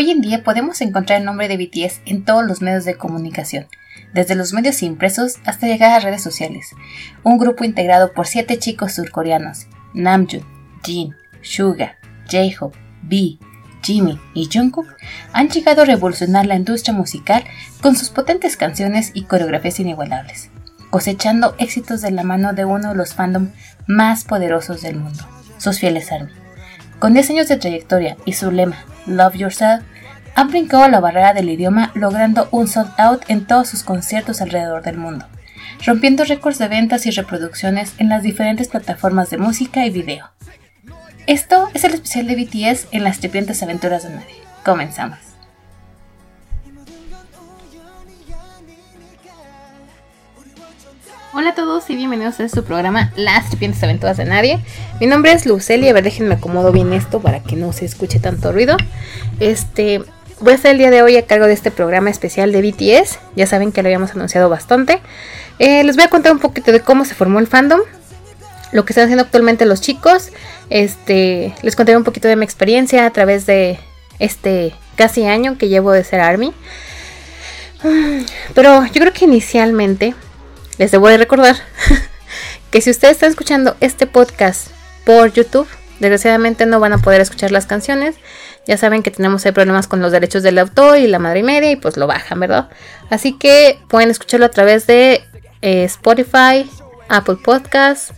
Hoy en día podemos encontrar el nombre de BTS en todos los medios de comunicación, desde los medios impresos hasta llegar a redes sociales. Un grupo integrado por siete chicos surcoreanos, Namjoon, Jin, Suga, J-Hope, B, Jimmy y Jungkook, han llegado a revolucionar la industria musical con sus potentes canciones y coreografías inigualables, cosechando éxitos de la mano de uno de los fandom más poderosos del mundo, sus fieles ARMY. Con 10 años de trayectoria y su lema Love Yourself, han brincado la barrera del idioma logrando un sold out en todos sus conciertos alrededor del mundo, rompiendo récords de ventas y reproducciones en las diferentes plataformas de música y video. Esto es el especial de BTS en las tripientes aventuras de nadie. Comenzamos. Hola a todos y bienvenidos a su programa Las Tripientes Aventuras de Nadie. Mi nombre es Luceli, a ver, déjenme acomodo bien esto para que no se escuche tanto ruido. Este, voy a estar el día de hoy a cargo de este programa especial de BTS. Ya saben que lo habíamos anunciado bastante. Eh, les voy a contar un poquito de cómo se formó el fandom, lo que están haciendo actualmente los chicos. Este, les contaré un poquito de mi experiencia a través de este casi año que llevo de ser ARMY. Pero yo creo que inicialmente les debo de recordar que si ustedes están escuchando este podcast por YouTube, desgraciadamente no van a poder escuchar las canciones. Ya saben que tenemos problemas con los derechos del autor y la madre y media y pues lo bajan, ¿verdad? Así que pueden escucharlo a través de eh, Spotify, Apple Podcasts,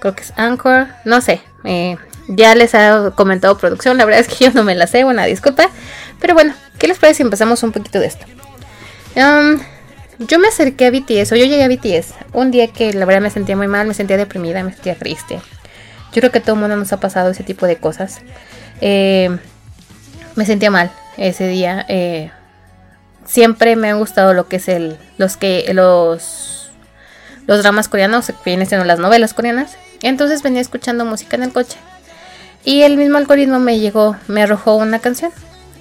creo que es Anchor, no sé. Eh, ya les ha comentado producción, la verdad es que yo no me la sé, una disculpa. Pero bueno, ¿qué les parece si empezamos un poquito de esto? Um, yo me acerqué a BTS, o yo llegué a BTS, un día que la verdad me sentía muy mal, me sentía deprimida, me sentía triste. Yo creo que todo el mundo nos ha pasado ese tipo de cosas. Eh, me sentía mal ese día. Eh, siempre me han gustado lo que es el, los que los, los dramas coreanos, que vienen siendo las novelas coreanas. Entonces venía escuchando música en el coche. Y el mismo algoritmo me llegó, me arrojó una canción.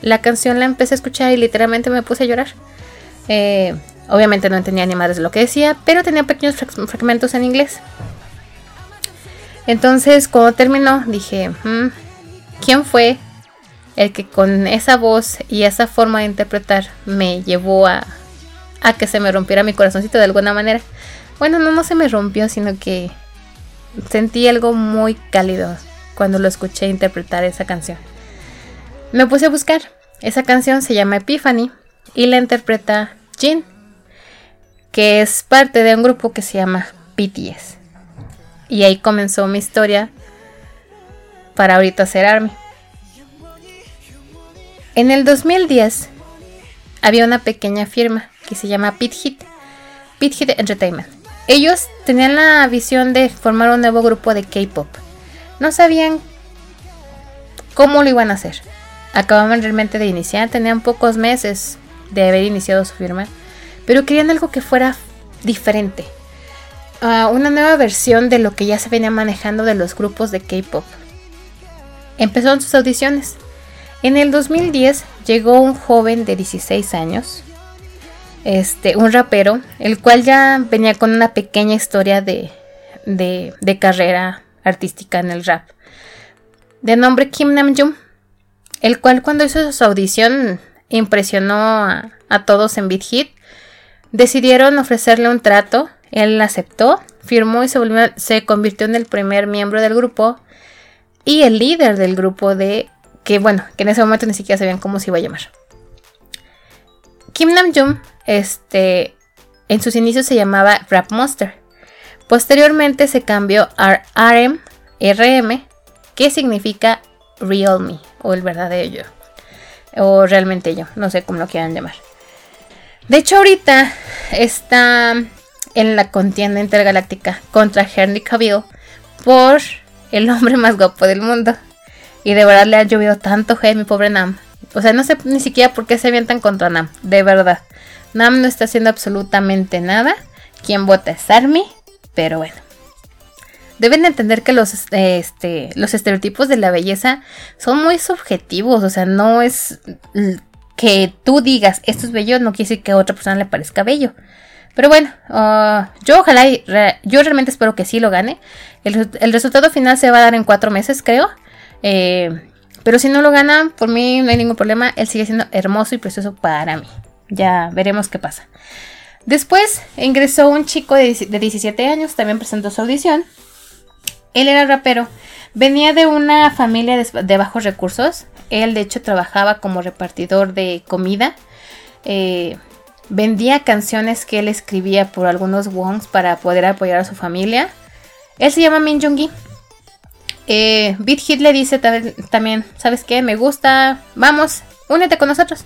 La canción la empecé a escuchar y literalmente me puse a llorar. Eh, Obviamente no entendía ni madres lo que decía, pero tenía pequeños fragmentos en inglés. Entonces, cuando terminó, dije, mm, ¿quién fue el que con esa voz y esa forma de interpretar me llevó a, que se me rompiera mi corazoncito de alguna manera? Bueno, no, no se me rompió, sino que sentí algo muy cálido cuando lo escuché interpretar esa canción. Me puse a buscar. Esa canción se llama Epiphany y la interpreta Jin que es parte de un grupo que se llama BTS. Y ahí comenzó mi historia para ahorita ser ARMY. En el 2010 había una pequeña firma que se llama Pit Hit, Pit Hit Entertainment. Ellos tenían la visión de formar un nuevo grupo de K-pop. No sabían cómo lo iban a hacer. Acababan realmente de iniciar, tenían pocos meses de haber iniciado su firma pero querían algo que fuera diferente. Ah, una nueva versión de lo que ya se venía manejando de los grupos de K-pop. Empezaron sus audiciones. En el 2010 llegó un joven de 16 años, este, un rapero, el cual ya venía con una pequeña historia de, de, carrera artística en el rap, de nombre Kim Namjoon, el cual cuando hizo su audición impresionó a, a todos en Beat Hit Decidieron ofrecerle un trato, él aceptó, firmó y se, convirtió en el primer miembro del grupo y el líder del grupo de que bueno, que en ese momento ni siquiera sabían cómo se iba a llamar. Kim Namjoon, este, en sus inicios se llamaba Rap Monster. Posteriormente se cambió a RM, RM, que significa Real Me, o el verdadero yo, o realmente yo, no sé cómo lo quieran llamar. De hecho, ahorita está en la contienda intergaláctica contra Henry Cavill por el hombre más guapo del mundo. Y de verdad le ha llovido tanto a mi pobre Nam. O sea, no sé ni siquiera por qué se avientan contra Nam. De verdad. Nam no está haciendo absolutamente nada. Quien vota es Army. Pero bueno. Deben entender que los, este, los estereotipos de la belleza son muy subjetivos. O sea, no es que tú digas esto es bello no quiere decir que a otra persona le parezca bello. Pero bueno, uh, yo ojalá, yo realmente espero que sí lo gane. El, resultado final se va a dar en cuatro meses, creo. Eh, Pero si no lo gana, por mí no hay ningún problema. Él sigue siendo hermoso y precioso para mí. Ya veremos qué pasa. Después ingresó un chico de 17 años, también presentó su audición. Él era rapero. Venía de una familia de, bajos recursos. Él de hecho trabajaba como repartidor de comida. Eh, vendía canciones que él escribía por algunos wongs para poder apoyar a su familia. Él se llama Min Jong-gi. Eh, Beat Hit le dice también, ¿sabes qué? Me gusta, vamos, únete con nosotros.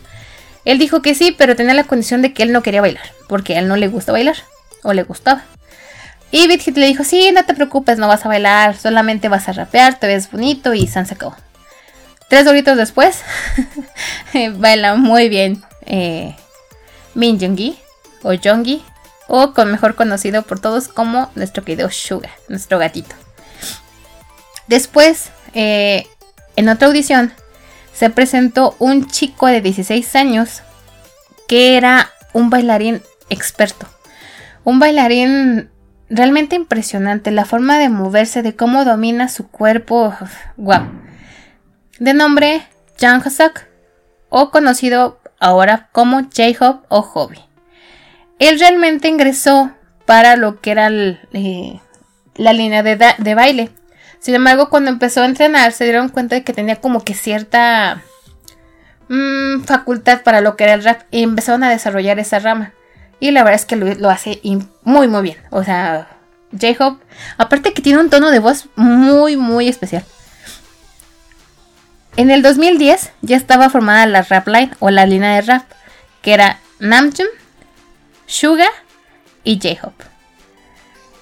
Él dijo que sí, pero tenía la condición de que él no quería bailar, porque a él no le gusta bailar, o le gustaba. Y Beat Hit le dijo, sí, no te preocupes, no vas a bailar, solamente vas a rapear, te ves bonito y San se acabó. Tres horitos después, baila muy bien eh, Min Jong-gi, o Jong-gi, o con mejor conocido por todos como nuestro querido Suga, nuestro gatito. Después, eh, en otra audición, se presentó un chico de 16 años que era un bailarín experto. Un bailarín realmente impresionante. La forma de moverse, de cómo domina su cuerpo. Wow. De nombre Jang Hosuk, o conocido ahora como J-Hope o Hobby. Él realmente ingresó para lo que era eh, la línea de baile. Sin embargo, cuando empezó a entrenar, se dieron cuenta de que tenía como que cierta mm, facultad para lo que era el rap y empezaron a desarrollar esa rama. Y la verdad es que lo, hace muy, muy bien. O sea, J-Hope, aparte que tiene un tono de voz muy, muy especial. En el 2010 ya estaba formada la rap line o la línea de rap, que era Namjoon, Suga y J-Hope.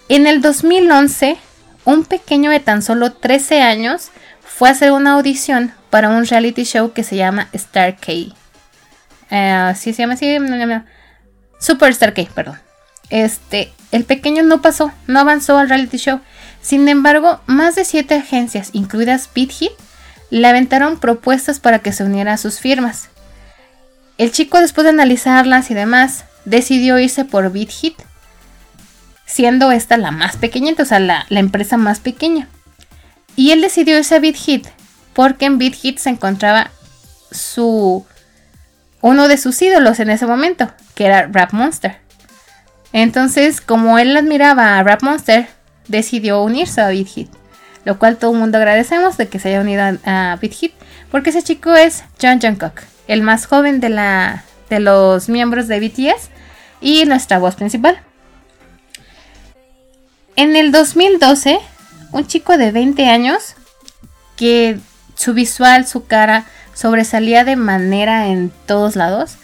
En el 2011 un pequeño de tan solo 13 años fue a hacer una audición para un reality show que se llama Star K. Eh, sí se llama así. Super Star K, perdón. Este, el pequeño no pasó, no avanzó al reality show. Sin embargo, más de 7 agencias, incluidas BitHit, le aventaron propuestas para que se uniera a sus firmas. El chico, después de analizarlas y demás, decidió irse por BitHit siendo esta la más pequeñita, o sea, la, empresa más pequeña. Y él decidió irse a BitHit porque en BitHit se encontraba su uno de sus ídolos en ese momento, que era Rap Monster. Entonces, como él admiraba a Rap Monster, decidió unirse a BitHit, lo cual todo el mundo agradecemos de que se haya unido a, BitHit, porque ese chico es John Jungkook, el más joven de la de los miembros de BTS y nuestra voz principal. En el 2012, un chico de 20 años que su visual, su cara sobresalía de manera en todos lados,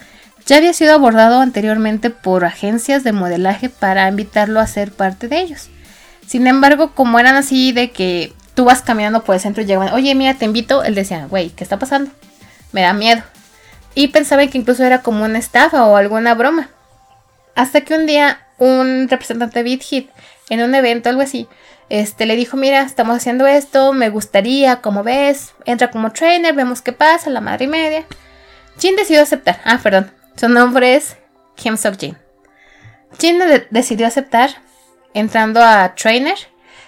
ya había sido abordado anteriormente por agencias de modelaje para invitarlo a ser parte de ellos. Sin embargo, como eran así de que tú vas caminando por el centro y llegaban, oye, mira, te invito, él decía, güey, ¿qué está pasando? Me da miedo. Y pensaba que incluso era como una estafa o alguna broma. Hasta que un día un representante de BitHit en un evento, algo así, este, le dijo, mira, estamos haciendo esto, me gustaría, como ves, entra como trainer, vemos qué pasa, la madre y media. Jin decidió aceptar, ah, perdón, su nombre es Kim Sok Jin. Jin decidió aceptar, entrando a trainer,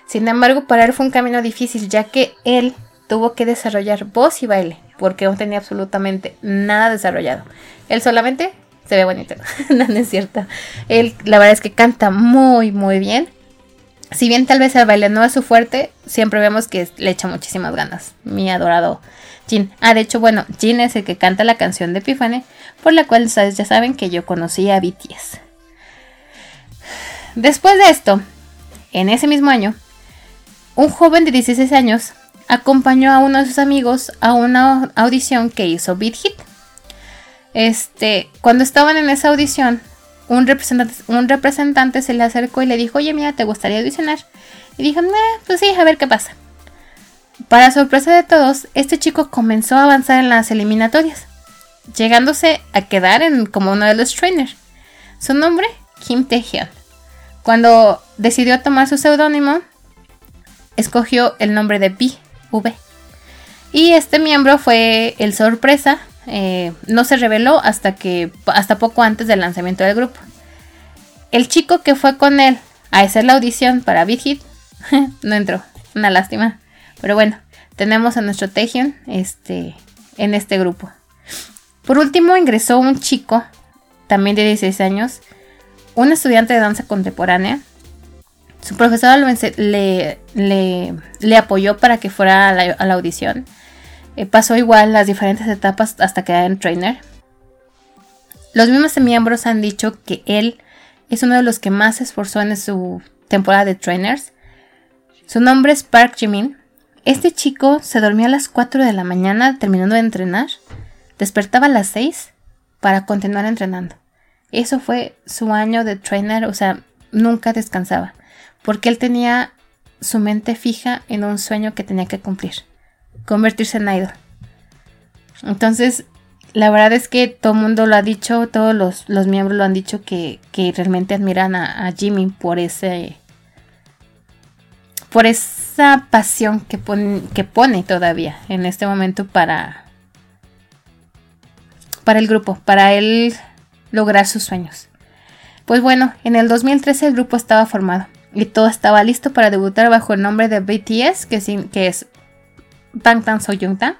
sin embargo, para él fue un camino difícil, ya que él tuvo que desarrollar voz y baile, porque no tenía absolutamente nada desarrollado. Él solamente se ve bonito, no, es cierto. Él, la verdad es que canta muy, muy bien si bien tal vez el baile no es su fuerte, siempre vemos que le echa muchísimas ganas. Mi adorado Jin. Ah, de hecho, bueno, Jin es el que canta la canción de Epiphany, por la cual ya saben que yo conocí a BTS. Después de esto, en ese mismo año, un joven de 16 años acompañó a uno de sus amigos a una audición que hizo Beat Hit. Este, cuando estaban en esa audición, un representante, se le acercó y le dijo, oye, mira, ¿te gustaría audicionar? Y dijo, pues sí, a ver qué pasa. Para sorpresa de todos, este chico comenzó a avanzar en las eliminatorias, llegándose a quedar en, como uno de los trainers. Su nombre, Kim Tae-hyun. Cuando decidió tomar su seudónimo, escogió el nombre de V. Y este miembro fue el sorpresa eh, no se reveló hasta que hasta poco antes del lanzamiento del grupo. El chico que fue con él a hacer la audición para Beat Hit no entró, una lástima. Pero bueno, tenemos a nuestro Taehyun este, en este grupo. Por último, ingresó un chico, también de 16 años, un estudiante de danza contemporánea. Su profesor le, le, apoyó para que fuera a la, audición. Eh, pasó igual las diferentes etapas hasta quedar en trainer. Los mismos miembros han dicho que él es uno de los que más se esforzó en su temporada de trainers. Su nombre es Park Jimin. Este chico se dormía a las 4 de la mañana terminando de entrenar, despertaba a las 6 para continuar entrenando. Eso fue su año de trainer, o sea, nunca descansaba, porque él tenía su mente fija en un sueño que tenía que cumplir, convertirse en idol. Entonces, la verdad es que todo el mundo lo ha dicho, todos los, miembros lo han dicho que, realmente admiran a, Jimmy por ese. por esa pasión que pone, que pone todavía en este momento para. para el grupo, para él lograr sus sueños. Pues bueno, en el 2013 el grupo estaba formado y todo estaba listo para debutar bajo el nombre de BTS, que, que es Bangtan Soyungtan,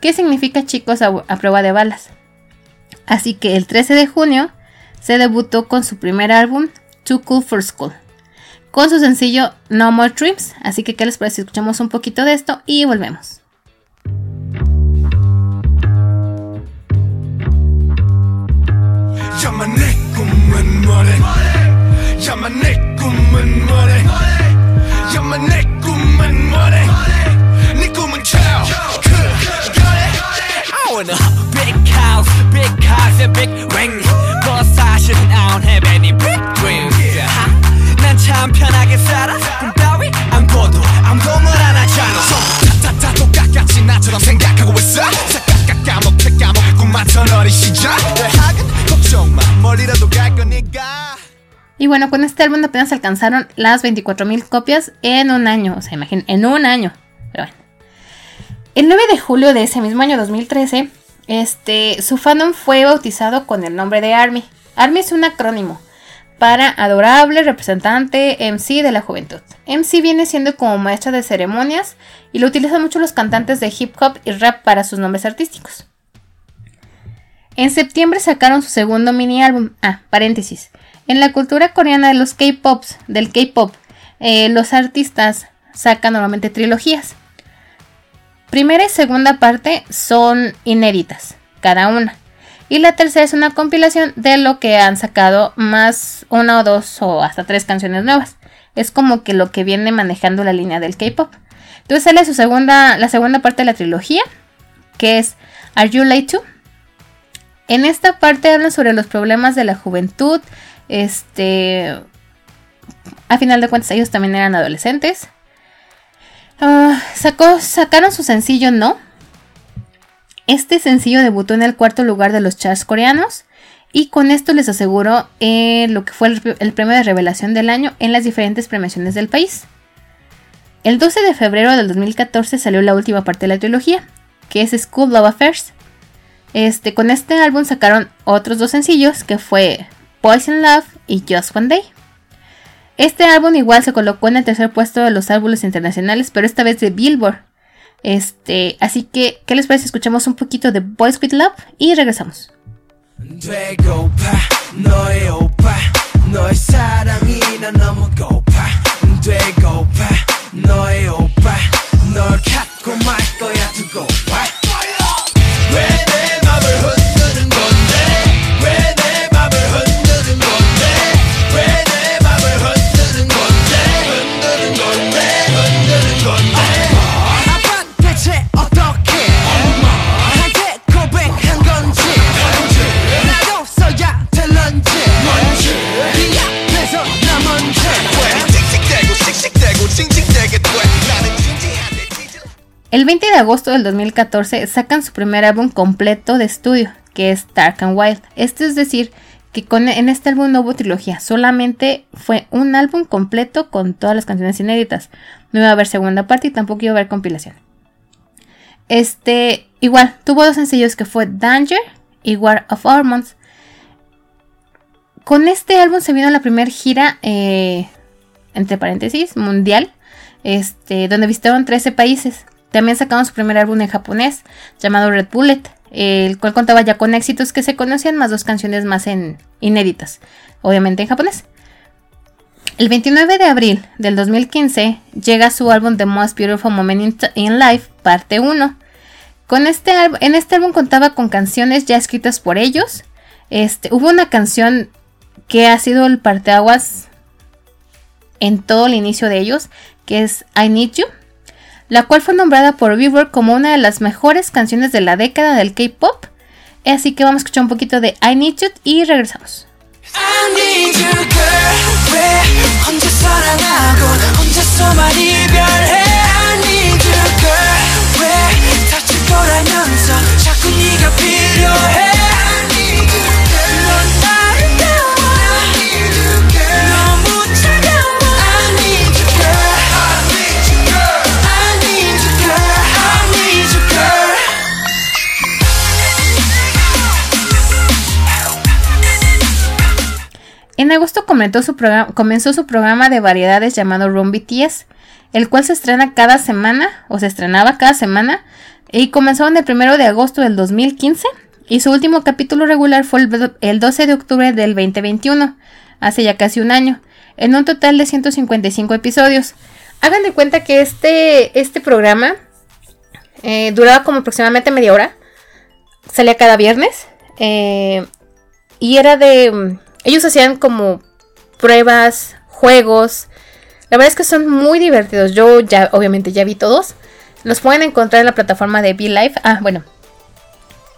que significa chicos a, prueba de balas. Así que el 13 de junio se debutó con su primer álbum, Too Cool for School, con su sencillo No More Dreams. Así que, ¿qué les parece? Escuchamos un poquito de esto y volvemos. 꿈은 뭐래? 야마 내 꿈은 뭐래? 네 꿈은 child I want a big house big house and big ring 뭐 사실은 I don't have any big dreams. 난참 편하게 살아. 꿈 따위 안 꿔도 아무도 말안 하잖아 다다 똑같이 나처럼 생각하고 있어. 까까 까먹 까먹 꿈만던 어린 시절. 대학은 Y bueno, con este álbum apenas alcanzaron las 24.000 copias en un año. O sea, imaginen, en un año. Pero bueno. El 9 de julio de ese mismo año 2013, este, su fandom fue bautizado con el nombre de ARMY. ARMY es un acrónimo para Adorable Representante MC de la Juventud. MC viene siendo como maestra de ceremonias y lo utilizan mucho los cantantes de hip hop y rap para sus nombres artísticos. En septiembre sacaron su segundo mini álbum. Ah, paréntesis. En la cultura coreana de los K-pops, del K-pop, eh, los artistas sacan normalmente trilogías. Primera y segunda parte son inéditas, cada una. Y la tercera es una compilación de lo que han sacado más una o dos o hasta tres canciones nuevas. Es como que lo que viene manejando la línea del K-pop. Entonces sale su segunda, la segunda parte de la trilogía, que es Are You Late To? En esta parte hablan sobre los problemas de la juventud. Este. A final de cuentas, ellos también eran adolescentes. Ah, sacó, sacaron su sencillo No. Este sencillo debutó en el cuarto lugar de los charts coreanos. Y con esto les aseguro eh, lo que fue el, el, premio de revelación del año en las diferentes premiaciones del país. El 12 de febrero del 2014 salió la última parte de la trilogía, que es School Love Affairs, este, con este álbum sacaron otros dos sencillos que fue Poison Love y Just One Day. Este álbum igual se colocó en el tercer puesto de los álbumes internacionales, pero esta vez de Billboard. Este, así que, ¿qué les parece? Escuchamos un poquito de Boys with Love y regresamos. El 20 de agosto del 2014 sacan su primer álbum completo de estudio, que es Dark and Wild. Esto es decir, que con, en este álbum no hubo trilogía, solamente fue un álbum completo con todas las canciones inéditas. No iba a haber segunda parte y tampoco iba a haber compilación. Este, igual, tuvo dos sencillos que fue Danger y War of Hormones. Con este álbum se vino la primera gira, eh, entre paréntesis, mundial, este, donde visitaron 13 países. también sacaron su primer álbum en japonés llamado Red Bullet, el cual contaba ya con éxitos que se conocían, más dos canciones más en inéditas, obviamente en japonés. El 29 de abril del 2015 llega su álbum The Most Beautiful Moment in Life, parte 1. Con este en este álbum contaba con canciones ya escritas por ellos. Este, hubo una canción que ha sido el parteaguas en todo el inicio de ellos, que es I Need You, la cual fue nombrada por Billboard como una de las mejores canciones de la década del K-pop. Así que vamos a escuchar un poquito de I Need You y regresamos. En agosto comenzó su, programa de variedades llamado Room BTS, el cual se estrena cada semana, o se estrenaba cada semana, y comenzó en el 1 de agosto del 2015, y su último capítulo regular fue el 12 de octubre del 2021, hace ya casi un año, en un total de 155 episodios. Hagan de cuenta que este, este programa eh, duraba como aproximadamente media hora, salía cada viernes, eh, y era de ellos hacían como pruebas, juegos. La verdad es que son muy divertidos. Yo ya, obviamente, ya vi todos. Los pueden encontrar en la plataforma de V-Live. Ah, bueno.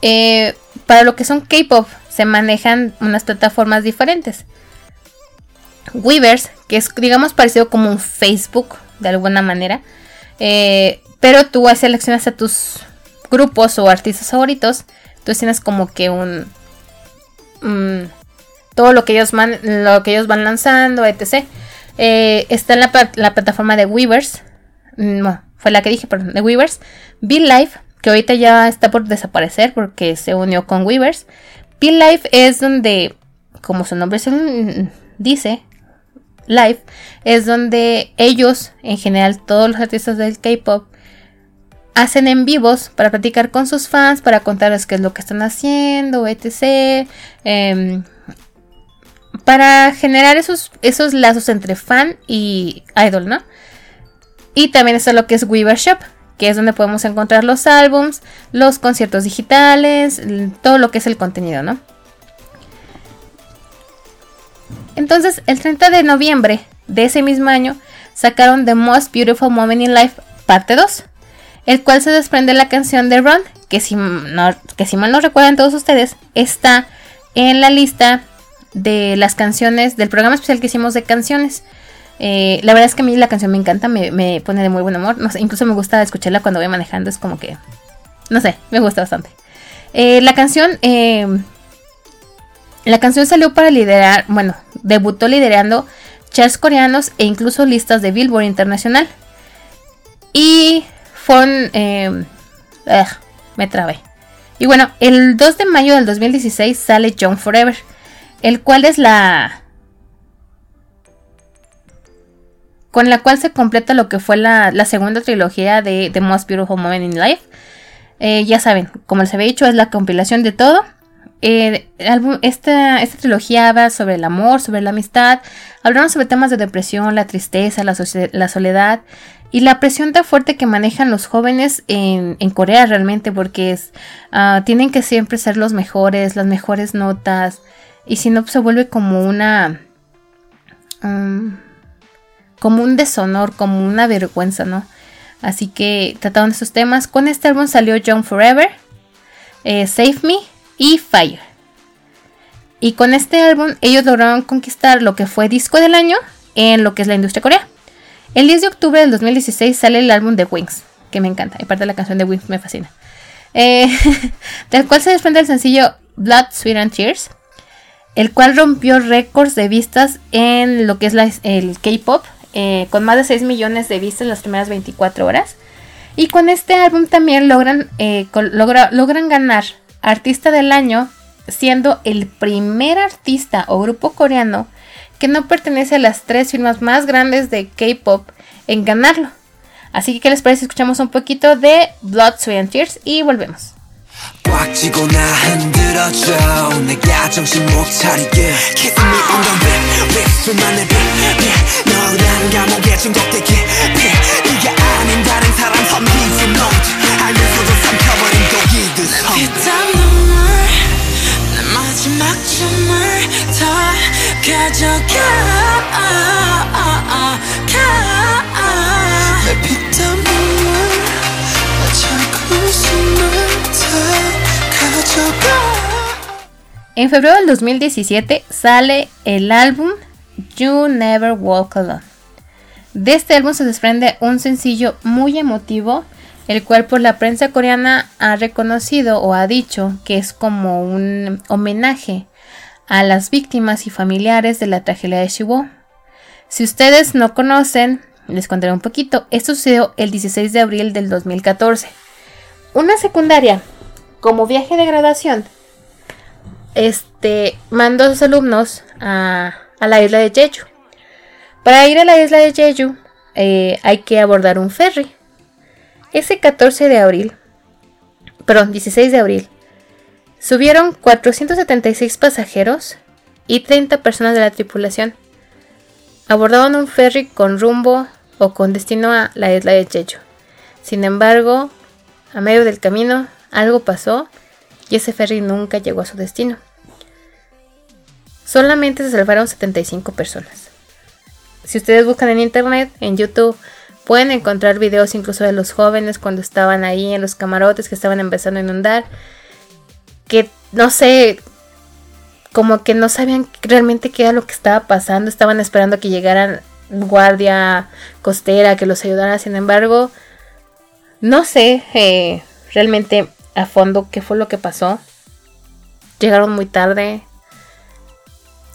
Eh, para lo que son K-pop, se manejan unas plataformas diferentes. Weavers, que es, digamos, parecido como un Facebook, de alguna manera. Eh, pero tú seleccionas a tus grupos o artistas favoritos. Tú tienes como que un todo lo que ellos, man, lo que ellos van lanzando, etc. Eh, está en la, plataforma de Weavers. No, fue la que dije, perdón, de Weavers. Be Life, que ahorita ya está por desaparecer porque se unió con Weavers. Be Life es donde, como su nombre dice, Live, es donde ellos, en general todos los artistas del K-Pop, hacen en vivos para platicar con sus fans, para contarles qué es lo que están haciendo, etc para generar esos, esos lazos entre fan y idol, ¿no? Y también está lo que es Weaver Shop, que es donde podemos encontrar los álbums, los conciertos digitales, todo lo que es el contenido, ¿no? Entonces, el 30 de noviembre de ese mismo año sacaron The Most Beautiful Moment in Life parte 2, el cual se desprende la canción de Run, que si, que si mal no recuerdan todos ustedes, está en la lista de las canciones, del programa especial que hicimos de canciones. Eh, la verdad es que a mí la canción me encanta, me, pone de muy buen humor. Incluso me gusta escucharla cuando voy manejando, es como que... No sé, me gusta bastante. Eh, la canción... Eh, la canción salió para liderar, bueno, debutó liderando charts coreanos e incluso listas de Billboard Internacional. Y fue me trabé. Y bueno, el 2 de mayo del 2016 sale John Forever el cual es la... con la cual se completa lo que fue la, segunda trilogía de The Most Beautiful Moment in Life. Eh, ya saben, como les había dicho, es la compilación de todo. Eh, esta, esta, trilogía habla sobre el amor, sobre la amistad, hablaron sobre temas de depresión, la tristeza, la, soledad y la presión tan fuerte que manejan los jóvenes en, Corea realmente, porque ah, tienen que siempre ser los mejores, las mejores notas, y si no, pues, se vuelve como una... Um, como un deshonor, como una vergüenza, ¿no? Así que trataron esos temas. Con este álbum salió John Forever, eh, Save Me y Fire. Y con este álbum ellos lograron conquistar lo que fue disco del año en lo que es la industria coreana. El 10 de octubre del 2016 sale el álbum de Wings, que me encanta. Y parte de la canción de Wings me fascina. Eh, del cual se desprende el sencillo Blood, Sweat and Tears el cual rompió récords de vistas en lo que es el K-Pop, eh, con más de 6 millones de vistas en las primeras 24 horas. Y con este álbum también logran, eh, logran ganar Artista del Año, siendo el primer artista o grupo coreano que no pertenece a las tres firmas más grandes de K-Pop en ganarlo. Así que, ¿qué les parece escuchamos un poquito de Blood, Sweat and Tears y volvemos? 꽉 쥐고 나 흔들어줘. 내가 정신 못 차리게. Kiss me on the lip lip 수만의 빛 너란 감옥에 중독되게. 네가 아닌 다른 사람 선비지 note 알면서도 삼켜버린 독이듯 피땀 눈물 내 마지막 춤을 다 가져가 En febrero del 2017 sale el álbum You Never Walk Alone. De este álbum se desprende un sencillo muy emotivo, el cual por la prensa coreana ha reconocido o ha dicho que es como un homenaje a las víctimas y familiares de la tragedia de Shibuya. Si ustedes no conocen, les contaré un poquito. Esto sucedió el 16 de abril del 2014. Una secundaria como viaje de graduación, este, mandó a sus alumnos a, la isla de Jeju. Para ir a la isla de Jeju eh, hay que abordar un ferry. Ese 14 de abril, perdón, 16 de abril, subieron 476 pasajeros y 30 personas de la tripulación. Abordaron un ferry con rumbo o con destino a la isla de Jeju. Sin embargo, a medio del camino algo pasó y ese ferry nunca llegó a su destino. Solamente se salvaron 75 personas. Si ustedes buscan en internet, en YouTube, pueden encontrar videos incluso de los jóvenes cuando estaban ahí en los camarotes que estaban empezando a inundar. Que no sé, como que no sabían realmente qué era lo que estaba pasando. Estaban esperando que llegaran guardia costera que los ayudara. Sin embargo, no sé eh, realmente a fondo qué fue lo que pasó. Llegaron muy tarde.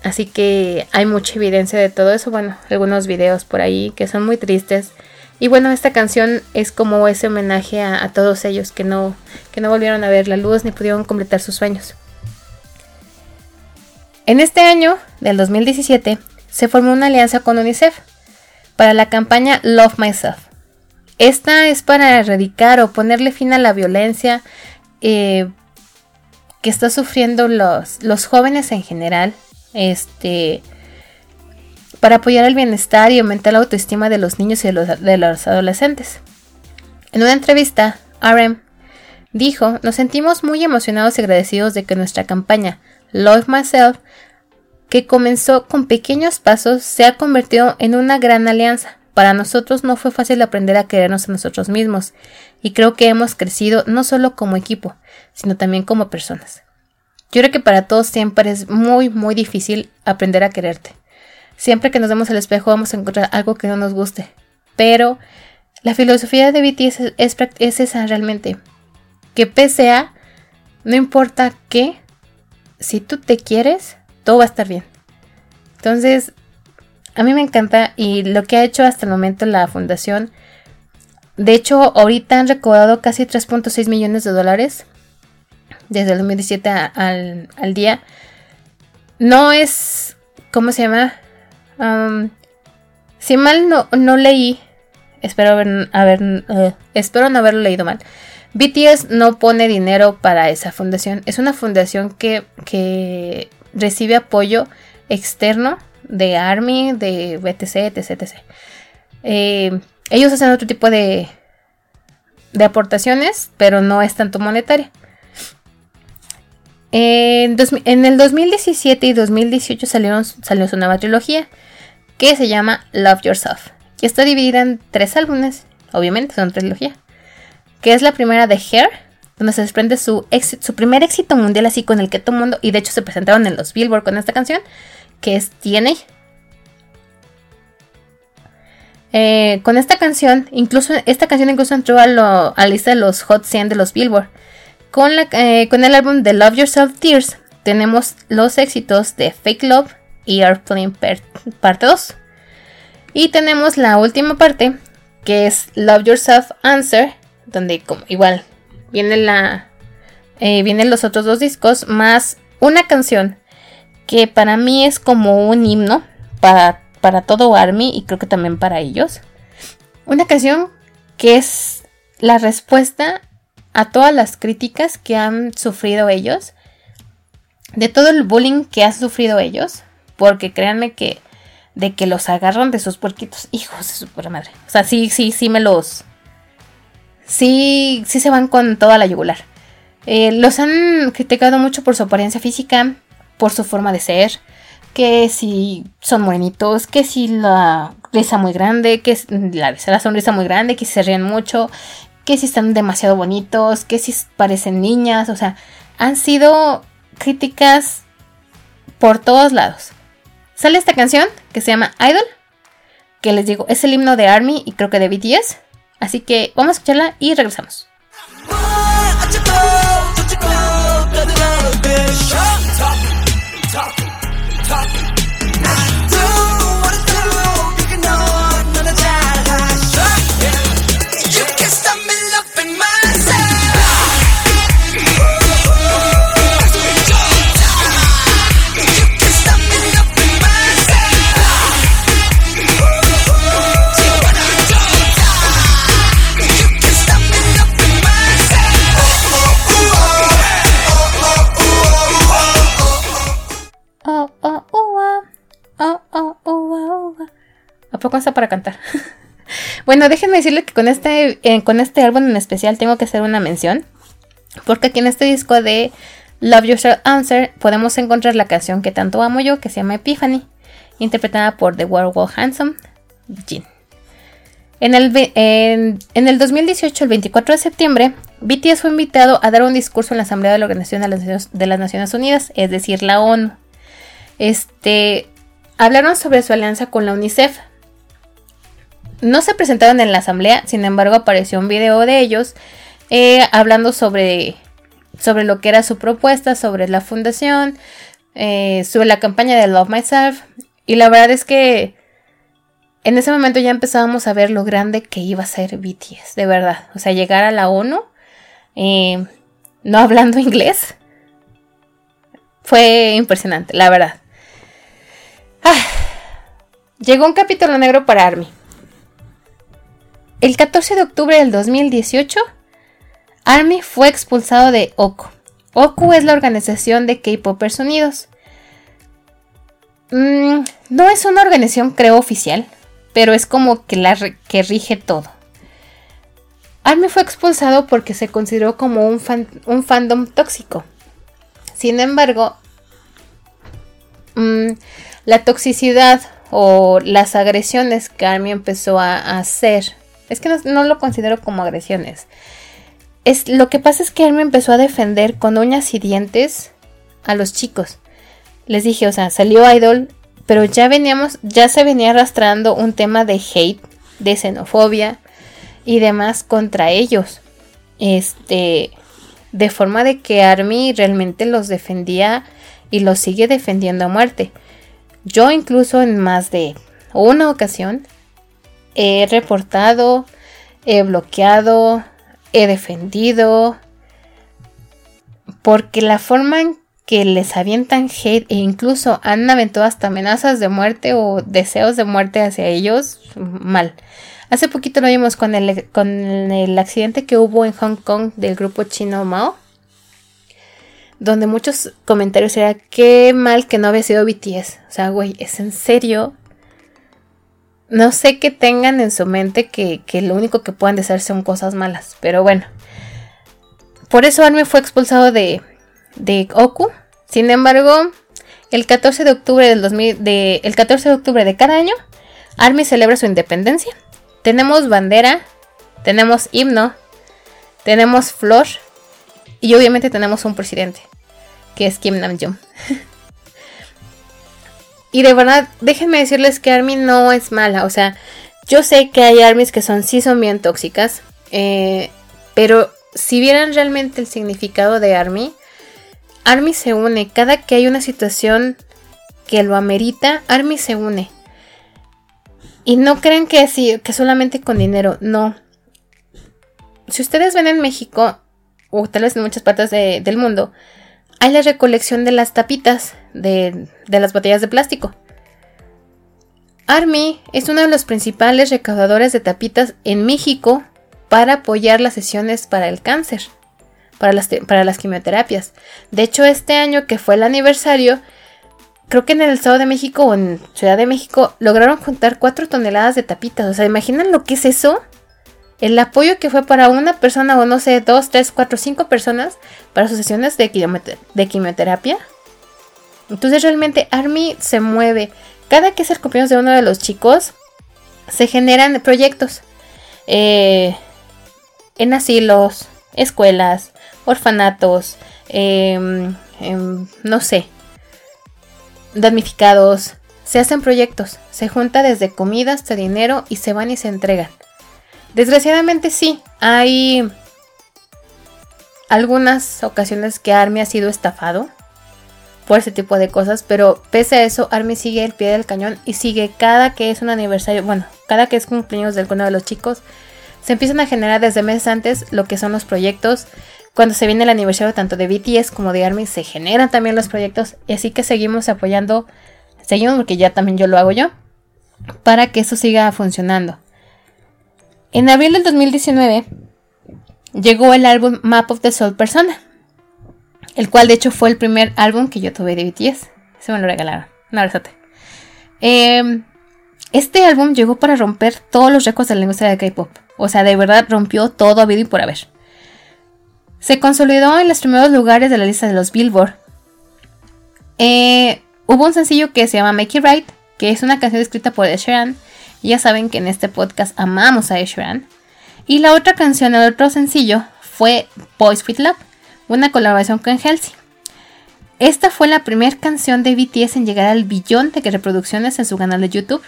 Así que hay mucha evidencia de todo eso. Bueno, algunos videos por ahí que son muy tristes. Y bueno, esta canción es como ese homenaje a, todos ellos que no, que no volvieron a ver la luz ni pudieron completar sus sueños. En este año, del 2017, se formó una alianza con UNICEF para la campaña Love Myself. Esta es para erradicar o ponerle fin a la violencia eh, que está sufriendo los, los jóvenes en general. Este, para apoyar el bienestar y aumentar la autoestima de los niños y de los, de los adolescentes. En una entrevista, RM dijo, nos sentimos muy emocionados y agradecidos de que nuestra campaña Love Myself, que comenzó con pequeños pasos, se ha convertido en una gran alianza para nosotros no fue fácil aprender a querernos a nosotros mismos, y creo que hemos crecido no solo como equipo, sino también como personas. Yo creo que para todos siempre es muy, muy difícil aprender a quererte. Siempre que nos vemos al espejo vamos a encontrar algo que no nos guste. Pero la filosofía de BTS es, es esa realmente. Que pese a, no importa qué, si tú te quieres, todo va a estar bien. Entonces, a mí me encanta y lo que ha hecho hasta el momento la fundación. De hecho, ahorita han recaudado casi 3.6 millones de dólares desde el 2017 al, día. No es, ¿cómo se llama? si mal no, no leí, espero, haber, eh, espero no haberlo leído mal. BTS no pone dinero para esa fundación. Es una fundación que, que recibe apoyo externo de Army, de BTC, etc. etc. Eh, ellos hacen otro tipo de, de aportaciones, pero no es tanto monetaria. En, el 2017 y 2018 salieron, salió su nueva trilogía que se llama Love Yourself. Y está dividida en tres álbumes, obviamente son trilogía. Que es la primera de Hair, donde se desprende su, su primer éxito mundial así con el que todo mundo, y de hecho se presentaron en los Billboard con esta canción que es TNA. Eh, con esta canción, incluso esta canción incluso entró a, la lista de los Hot 100 de los Billboard. Con, la, eh, con el álbum de Love Yourself Tears tenemos los éxitos de Fake Love y Airplane parte 2. Y tenemos la última parte que es Love Yourself Answer, donde como igual viene la eh, vienen los otros dos discos más una canción que para mí es como un himno para, para todo Army y creo que también para ellos. Una canción que es la respuesta a todas las críticas que han sufrido ellos, de todo el bullying que han sufrido ellos, porque créanme que de que los agarran de sus puerquitos, hijos de su puta madre. O sea, sí, sí, sí me los... Sí, sí se van con toda la yugular. Eh, los han criticado mucho por su apariencia física, por su forma de ser, que si son morenitos, que si la risa muy grande, que la, la sonrisa muy grande, que si se ríen mucho, que si están demasiado bonitos, que si parecen niñas, o sea, han sido críticas por todos lados. Sale esta canción que se llama Idol, que les digo, es el himno de Army y creo que de BTS, así que vamos a escucharla y regresamos. top. ¿A poco está para cantar? bueno, déjenme decirle que con este, eh, con este álbum en especial tengo que hacer una mención. Porque aquí en este disco de Love Yourself Answer podemos encontrar la canción que tanto amo yo, que se llama Epiphany, interpretada por The World Handsome, Jin. En el, en, el 2018, el 24 de septiembre, BTS fue invitado a dar un discurso en la Asamblea de la Organización de las Naciones Unidas, es decir, la ONU. Este, hablaron sobre su alianza con la UNICEF, no se presentaron en la asamblea, sin embargo apareció un video de ellos eh, hablando sobre, sobre lo que era su propuesta, sobre la fundación, eh, sobre la campaña de Love Myself. Y la verdad es que en ese momento ya empezábamos a ver lo grande que iba a ser BTS, de verdad. O sea, llegar a la ONU, eh, no hablando inglés, fue impresionante, la verdad. Ah, llegó un capítulo negro para Army. El 14 de octubre del 2018, Army fue expulsado de OKU. OKU es la organización de K-Popers Unidos. Mm, no es una organización, creo, oficial, pero es como que la que rige todo. Army fue expulsado porque se consideró como un, fandom tóxico. Sin embargo, mm, la toxicidad o las agresiones que Army empezó a hacer es que no, lo considero como agresiones. Es, lo que pasa es que él me empezó a defender con uñas y dientes a los chicos. Les dije, o sea, salió Idol, pero ya veníamos, ya se venía arrastrando un tema de hate, de xenofobia y demás contra ellos. Este, de forma de que Army realmente los defendía y los sigue defendiendo a muerte. Yo incluso en más de una ocasión he reportado, he bloqueado, he defendido, porque la forma en que les avientan hate e incluso han aventado hasta amenazas de muerte o deseos de muerte hacia ellos, mal. Hace poquito lo vimos con el, con el accidente que hubo en Hong Kong del grupo chino Mao, donde muchos comentarios eran qué mal que no había sido BTS. O sea, güey, ¿es en serio? No sé qué tengan en su mente que, lo único que puedan desear son cosas malas. Pero bueno. Por eso Army fue expulsado de, de Oku. Sin embargo, el 14 de octubre del 2000, de, el 14 de octubre de cada año, Army celebra su independencia. Tenemos bandera, tenemos himno, tenemos flor y obviamente tenemos un presidente, que es Kim Namjoon. Y de verdad, déjenme decirles que Army no es mala. O sea, yo sé que hay Armies que son, sí son bien tóxicas. Eh, pero si vieran realmente el significado de Army, Army se une. Cada que hay una situación que lo amerita, Army se une. Y no creen que así, que solamente con dinero. No. Si ustedes ven en México, o tal vez en muchas partes del mundo, hay la recolección de las tapitas de, las botellas de plástico. Army es uno de los principales recaudadores de tapitas en México para apoyar las sesiones para el cáncer, para las, para las quimioterapias. De hecho, este año que fue el aniversario, creo que en el Estado de México o en Ciudad de México lograron juntar 4 toneladas de tapitas. O sea, ¿imaginan lo que es eso? El apoyo que fue para una persona o no sé, 2, 3, 4, 5 personas para sus sesiones de, de quimioterapia. Entonces realmente Army se mueve. Cada que es el de uno de los chicos, se generan proyectos. Eh, en asilos, escuelas, orfanatos, em, em, no sé, damnificados. Se hacen proyectos, se junta desde comida hasta dinero y se van y se entregan. Desgraciadamente sí, hay algunas ocasiones que Army ha sido estafado por ese tipo de cosas, pero pese a eso, Army sigue el pie del cañón y sigue cada que es un aniversario, bueno, cada que es cumpleaños de alguno de los chicos, se empiezan a generar desde meses antes lo que son los proyectos. Cuando se viene el aniversario tanto de BTS como de ARMY, se generan también los proyectos. Y así que seguimos apoyando, seguimos porque ya también yo lo hago yo, para que eso siga funcionando. En abril del 2019 llegó el álbum Map of the Soul Persona, el cual de hecho fue el primer álbum que yo tuve de BTS. Se me lo regalaron. No, eh, este álbum llegó para romper todos los récords de la industria de K-pop. O sea, de verdad rompió todo a vida y por haber. Se consolidó en los primeros lugares de la lista de los Billboard. Eh, hubo un sencillo que se llama Make It Right, que es una canción escrita por Ed. Ya saben que en este podcast amamos a Sheeran. Y la otra canción, el otro sencillo, fue Boys with Love, una colaboración con Halsey. Esta fue la primera canción de BTS en llegar al billón de reproducciones en su canal de YouTube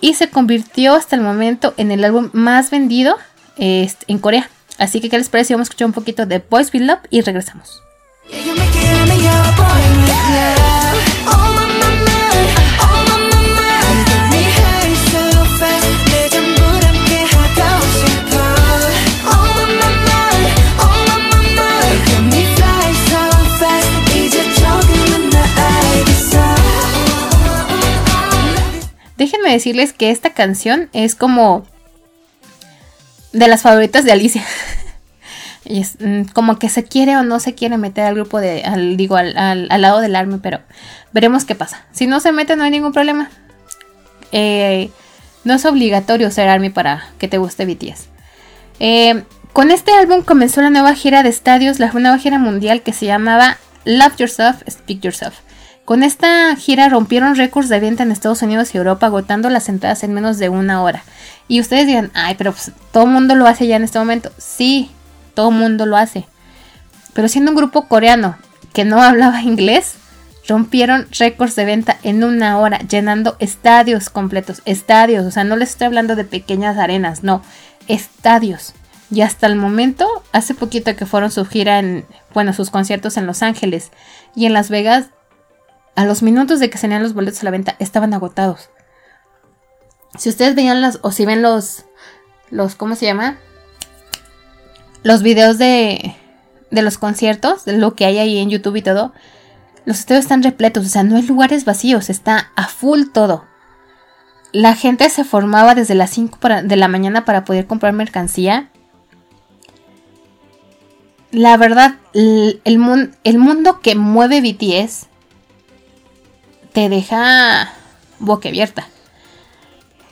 y se convirtió hasta el momento en el álbum más vendido este, en Corea. Así que, ¿qué les parece? Vamos a escuchar un poquito de Boys Will Love y regresamos. Déjenme decirles que esta canción es como de las favoritas de Alicia. y es, mm, como que se quiere o no se quiere meter al grupo de, al, digo, al, lado del army, pero veremos qué pasa. Si no se mete no hay ningún problema. Eh, no es obligatorio ser army para que te guste BTS. Eh, con este álbum comenzó la nueva gira de estadios, la nueva gira mundial que se llamaba Love Yourself, Speak Yourself. Con esta gira rompieron récords de venta en Estados Unidos y Europa, agotando las entradas en menos de una hora. Y ustedes dirán, ay, pero pues, todo el mundo lo hace ya en este momento. Sí, todo el mundo lo hace. Pero siendo un grupo coreano que no hablaba inglés, rompieron récords de venta en una hora, llenando estadios completos. Estadios, o sea, no les estoy hablando de pequeñas arenas, no, estadios. Y hasta el momento, hace poquito que fueron su gira en, bueno, sus conciertos en Los Ángeles y en Las Vegas, a los minutos de que salían los boletos a la venta, estaban agotados. Si ustedes veían las, o si ven los, los, ¿cómo se llama? Los videos de, de los conciertos, de lo que hay ahí en YouTube y todo, los estadios están repletos, o sea, no hay lugares vacíos, está a full todo. La gente se formaba desde las 5 de la mañana para poder comprar mercancía. La verdad, el, el, el mundo que mueve BTS te deja boquiabierta.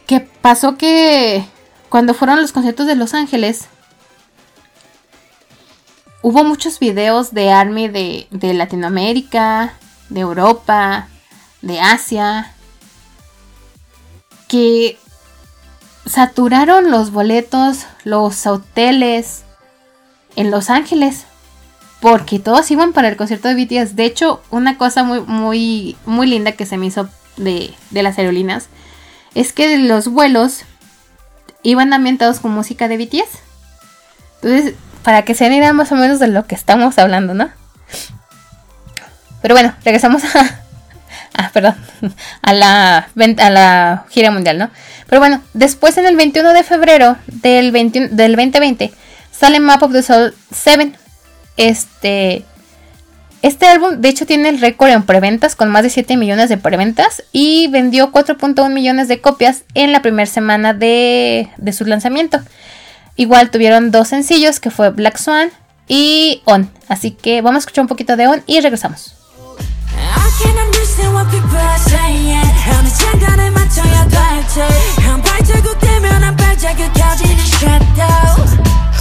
¿Qué pasó que cuando fueron los conciertos de Los Ángeles, hubo muchos videos de Army de, de Latinoamérica, de Europa, de Asia, que saturaron los boletos, los hoteles en Los Ángeles porque todos iban para el concierto de BTS. De hecho, una cosa muy, muy, muy linda que se me hizo de, las aerolíneas es que los vuelos iban ambientados con música de BTS. Entonces, para que se den más o menos de lo que estamos hablando, ¿no? Pero bueno, regresamos a. Ah, perdón. A la, a la gira mundial, ¿no? Pero bueno, después en el 21 de febrero del, del 2020 sale Map of the Soul 7 este, este álbum, de hecho, tiene el récord en preventas con más de 7 millones de preventas y vendió 4.1 millones de copias en la primera semana de, su lanzamiento. igual tuvieron dos sencillos que fue Black Swan y On. Así que vamos a escuchar un poquito de On y regresamos.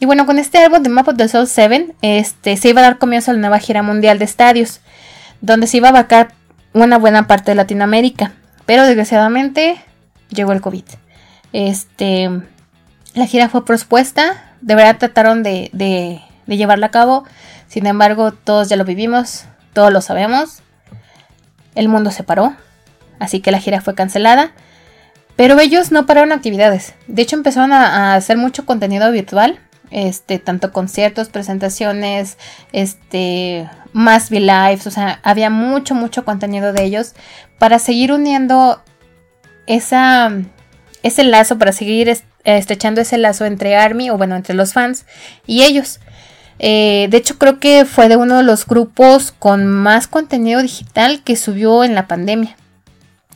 Y bueno, con este álbum de Map of the Soul 7, este, se iba a dar comienzo a la nueva gira mundial de estadios, donde se iba a abarcar una buena parte de Latinoamérica. Pero desgraciadamente llegó el COVID. Este, la gira fue propuesta, de verdad trataron de, de llevarla a cabo. Sin embargo, todos ya lo vivimos, todos lo sabemos. El mundo se paró, así que la gira fue cancelada. Pero ellos no pararon actividades. De hecho, empezaron a, hacer mucho contenido virtual. Este, tanto conciertos, presentaciones, este, más V-Lives, o sea, había mucho, mucho contenido de ellos para seguir uniendo ese lazo, para seguir estrechando ese lazo entre Army, o bueno, entre los fans y ellos. Eh, de hecho, creo que fue de uno de los grupos con más contenido digital que subió en la pandemia.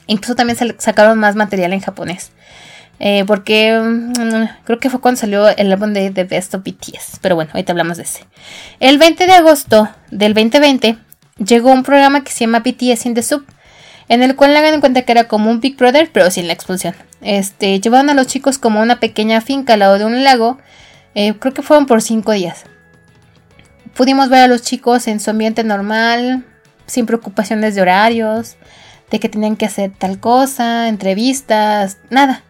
Incluso también sacaron más material en japonés. Eh, porque mm, creo que fue cuando salió el álbum de The Best of BTS. Pero bueno, ahorita hablamos de ese. El 20 de agosto del 2020 llegó un programa que se llama BTS in the Soup. En el cual hagan en cuenta que era como un Big Brother, pero sin la expulsión. Este, llevaron a los chicos como una pequeña finca al lado de un lago. Eh, creo que fueron por cinco días. Pudimos ver a los chicos en su ambiente normal, sin preocupaciones de horarios, de que tenían que hacer tal cosa, entrevistas, nada.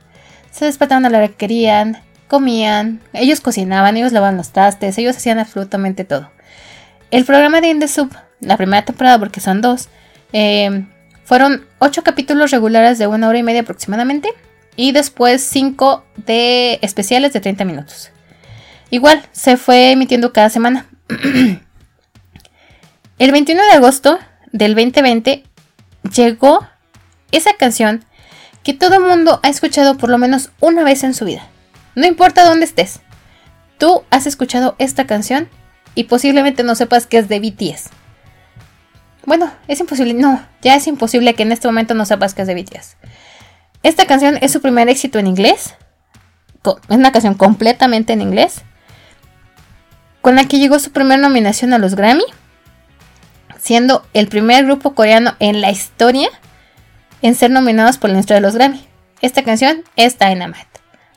Se despertaban a la hora que querían, comían, ellos cocinaban, ellos lavaban los trastes, ellos hacían absolutamente todo. El programa de In the Soup, la primera temporada, porque son dos, eh, fueron ocho capítulos regulares de una hora y media aproximadamente y después cinco de especiales de 30 minutos. Igual, se fue emitiendo cada semana. El 21 de agosto del 2020 llegó esa canción que todo mundo ha escuchado por lo menos una vez en su vida. No importa dónde estés, tú has escuchado esta canción y posiblemente no sepas que es de BTS. Bueno, es imposible, no, ya es imposible que en este momento no sepas que es de BTS. Esta canción es su primer éxito en inglés. Es una canción completamente en inglés. Con la que llegó su primera nominación a los Grammy siendo el primer grupo coreano en la historia en ser nominados por la industria de los Grammy. Esta canción es Dynamite.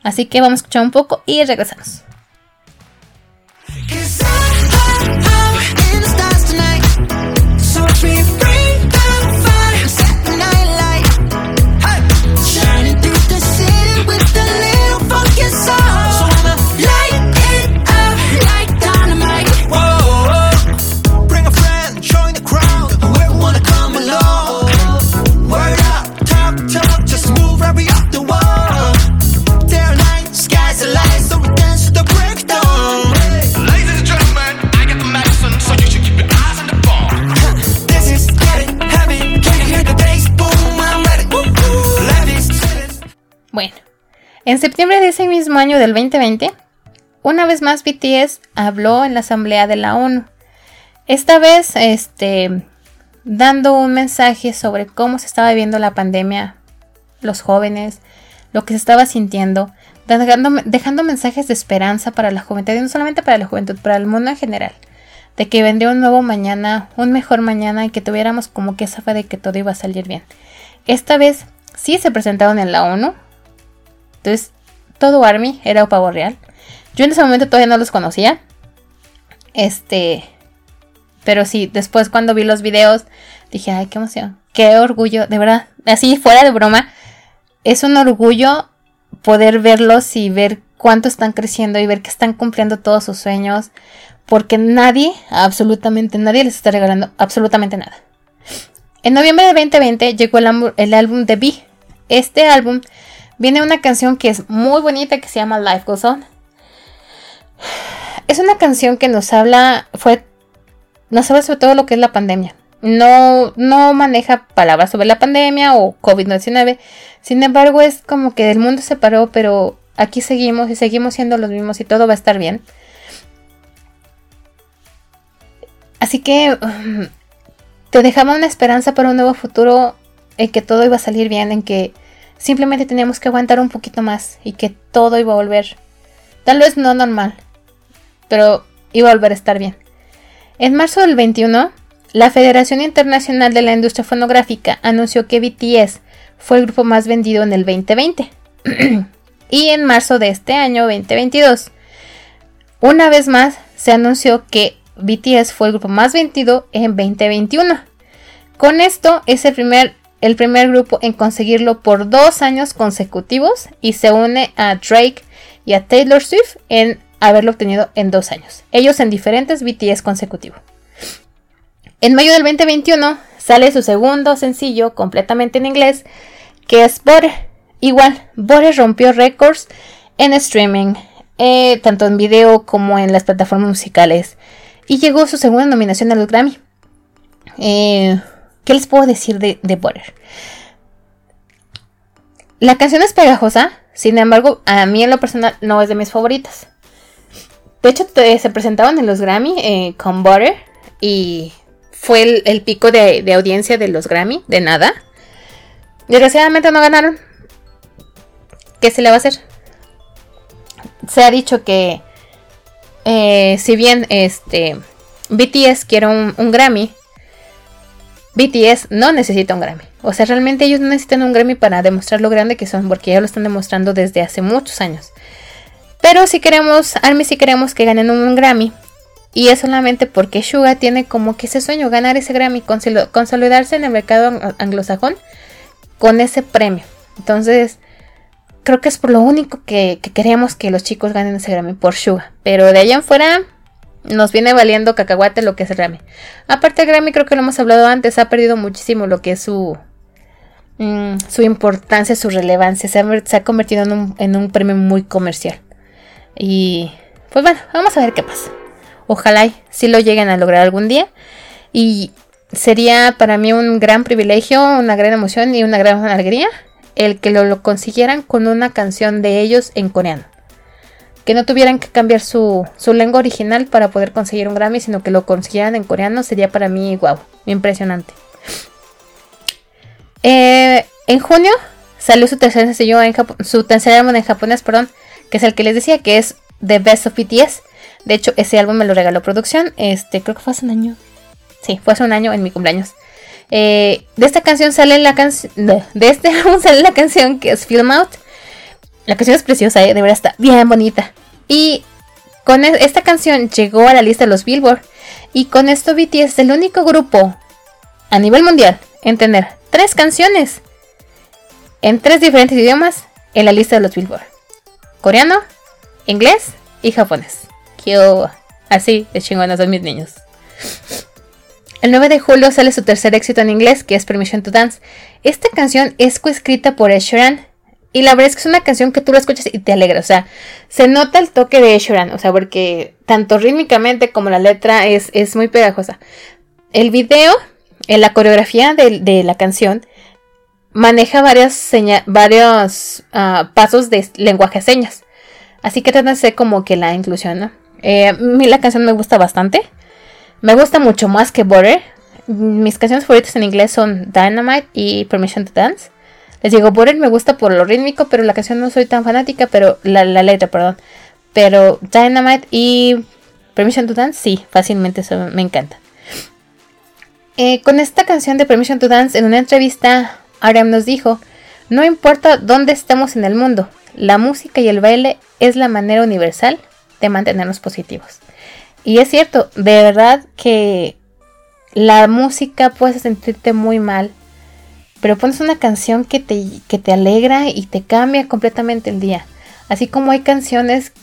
Así que vamos a escuchar un poco y regresamos. En septiembre de ese mismo año del 2020, una vez más BTS habló en la Asamblea de la ONU. Esta vez, este, dando un mensaje sobre cómo se estaba viviendo la pandemia, los jóvenes, lo que se estaba sintiendo, dejando, dejando mensajes de esperanza para la juventud, y no solamente para la juventud, para el mundo en general, de que vendría un nuevo mañana, un mejor mañana y que tuviéramos como que esa fe de que todo iba a salir bien. Esta vez sí se presentaron en la ONU, entonces, todo Army era pavo real. Yo en ese momento todavía no los conocía. Este. Pero sí, después cuando vi los videos, dije, ay, qué emoción. Qué orgullo, de verdad. Así, fuera de broma. Es un orgullo poder verlos y ver cuánto están creciendo y ver que están cumpliendo todos sus sueños. Porque nadie, absolutamente nadie les está regalando absolutamente nada. En noviembre de 2020 llegó el, el álbum de B. Este álbum viene una canción que es muy bonita que se llama Life Goes On. es una canción que nos habla, fue, nos habla sobre todo lo que es la pandemia. No, no maneja palabras sobre la pandemia o COVID-19. Sin embargo, es como que el mundo se paró, pero aquí seguimos y seguimos siendo los mismos y todo va a estar bien. Así que um, te dejaba una esperanza para un nuevo futuro en que todo iba a salir bien, en que simplemente teníamos que aguantar un poquito más y que todo iba a volver, tal vez no normal, pero iba a volver a estar bien. En marzo del 21, la Federación Internacional de la Industria Fonográfica anunció que BTS fue el grupo más vendido en el 2020. y en marzo de este año 2022, una vez más se anunció que BTS fue el grupo más vendido en 2021. Con esto es el primer, el primer grupo en conseguirlo por dos años consecutivos y se une a Drake y a Taylor Swift en haberlo obtenido en dos años. Ellos en diferentes BTS consecutivos. En mayo del 2021 sale su segundo sencillo completamente en inglés que es Butter. Igual, Butter rompió récords en streaming, eh, tanto en video como en las plataformas musicales y llegó su segunda nominación a los Grammy. Eh, ¿Qué les puedo decir de, Butter? La canción es pegajosa, sin embargo, a mí en lo personal no es de mis favoritas. De hecho, se presentaban en los Grammy eh, con Butter y fue el, pico de, de, audiencia de los Grammy, de nada. Desgraciadamente no ganaron. ¿Qué se le va a hacer? Se ha dicho que eh, si bien este BTS quiere un, Grammy, BTS no necesita un Grammy. O sea, realmente ellos no necesitan un Grammy para demostrar lo grande que son, porque ya lo están demostrando desde hace muchos años. Pero si queremos, Army si queremos que ganen un Grammy, y es solamente porque Suga tiene como que ese sueño, ganar ese Grammy, consolidarse en el mercado anglosajón con ese premio. Entonces, creo que es por lo único que, queremos que los chicos ganen ese Grammy por Suga. Pero de allá en fuera nos viene valiendo cacahuate lo que es Grammy. Aparte Grammy creo que lo hemos hablado antes, ha perdido muchísimo lo que es su, mm, su importancia, su relevancia. Se ha, convertido en un, en un, premio muy comercial. Y pues bueno, vamos a ver qué pasa. Ojalá si lo lleguen a lograr algún día. Y sería para mí un gran privilegio, una gran emoción y una gran alegría el que lo, consiguieran con una canción de ellos en coreano. Que no tuvieran que cambiar su, lengua original para poder conseguir un Grammy, sino que lo consiguieran en coreano sería para mí, wow, impresionante. Eh, en junio salió su tercer sencillo en su tercer álbum en japonés, perdón, que es el que les decía, que es The Best of BTS. De hecho, ese álbum me lo regaló producción, este, creo que fue hace un año. Sí, fue hace un año en mi cumpleaños. Eh, de esta canción sale la canción. De, este álbum sale la canción que es Film Out. La canción es preciosa, eh, de verdad está bien bonita. Y con e, esta canción llegó a la lista de los Billboard. Y con esto BTS es el único grupo a nivel mundial en tener tres canciones en tres diferentes idiomas en la lista de los Billboard: coreano, inglés y japonés. Quiero así de chingonas son mis niños. El 9 de julio sale su tercer éxito en inglés, que es Permission to Dance. Esta canción es coescrita por Ed Sheeran. Y la verdad es que es una canción que tú la escuchas y te alegra. O sea, se nota el toque de Sheeran. O sea, porque tanto rítmicamente como la letra es, es muy pegajosa. El video, en la coreografía de, la canción, maneja varios, varios ah, pasos de lenguaje de señas. Así que trata de como que la inclusión, ¿no? Eh, a mí la canción me gusta bastante. Me gusta mucho más que Butter. Mis canciones favoritas en inglés son Dynamite y Permission to Dance. Les digo, Butter me gusta por lo rítmico, pero la canción no soy tan fanática, pero la, letra, perdón. Pero Dynamite y Permission to Dance, sí, fácilmente me encanta. Eh, con esta canción de Permission to Dance, en una entrevista, Ariam nos dijo, no importa dónde estemos en el mundo, la música y el baile es la manera universal de mantenernos positivos. Y es cierto, de verdad que la música puede sentirte muy mal, pero pones una canción que te, que te alegra y te cambia completamente el día. Así como hay canciones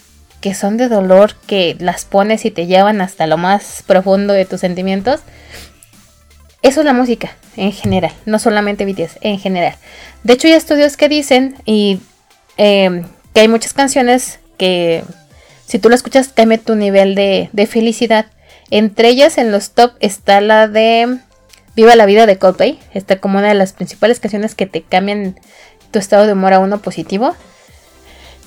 que son de dolor, que las pones y te llevan hasta lo más profundo de tus sentimientos. Eso es la música en general, no solamente BTS, en general. De hecho, hay estudios que dicen y eh, que hay muchas canciones que Si tú la escuchas, cambia tu nivel de, de felicidad. Entre ellas en los top está la de Viva la vida de Coldplay. Está como una de las principales canciones que te cambian tu estado de humor a uno positivo.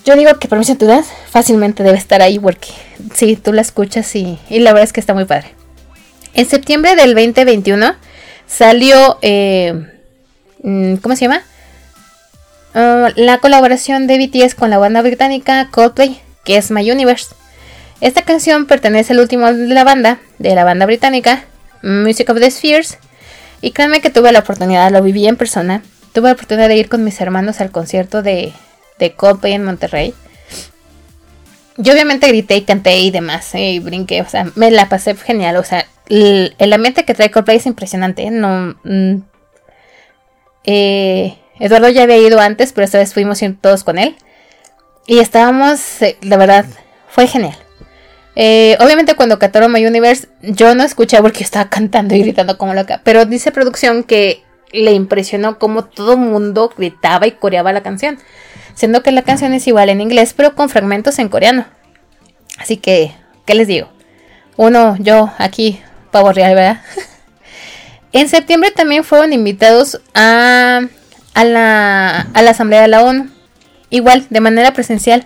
Yo digo que Permiso tu das fácilmente debe estar ahí porque si tú la escuchas y, y, la verdad es que está muy padre. En septiembre del 2021 salió, eh, mm, ¿cómo se llama? Uh, la colaboración de BTS con la banda británica Coldplay, que es My Universe. Esta canción pertenece al último de la banda, de la banda británica, Music of the Spheres. Y créanme que tuve la oportunidad, lo viví en persona. Tuve la oportunidad de ir con mis hermanos al concierto de, de Coldplay en Monterrey. Yo obviamente grité y canté y demás, eh, y brinqué, o sea, me la pasé genial, o sea, el, ambiente que trae Coldplay es impresionante, ¿eh? no... Mm, eh, Eduardo ya había ido antes, pero esta vez fuimos todos con él. Y estábamos, la verdad, fue genial. Obviamente cuando cantaron My Universe, yo no escuché porque estaba cantando y gritando como loca. Pero dice producción que le impresionó cómo todo mundo gritaba y coreaba la canción siendo que la canción es igual en inglés, pero con fragmentos en coreano. Así que, ¿qué les digo? Uno, yo aquí, pavo real, ¿verdad? en septiembre también fueron invitados a, a, la, a la Asamblea de la ONU, igual, de manera presencial.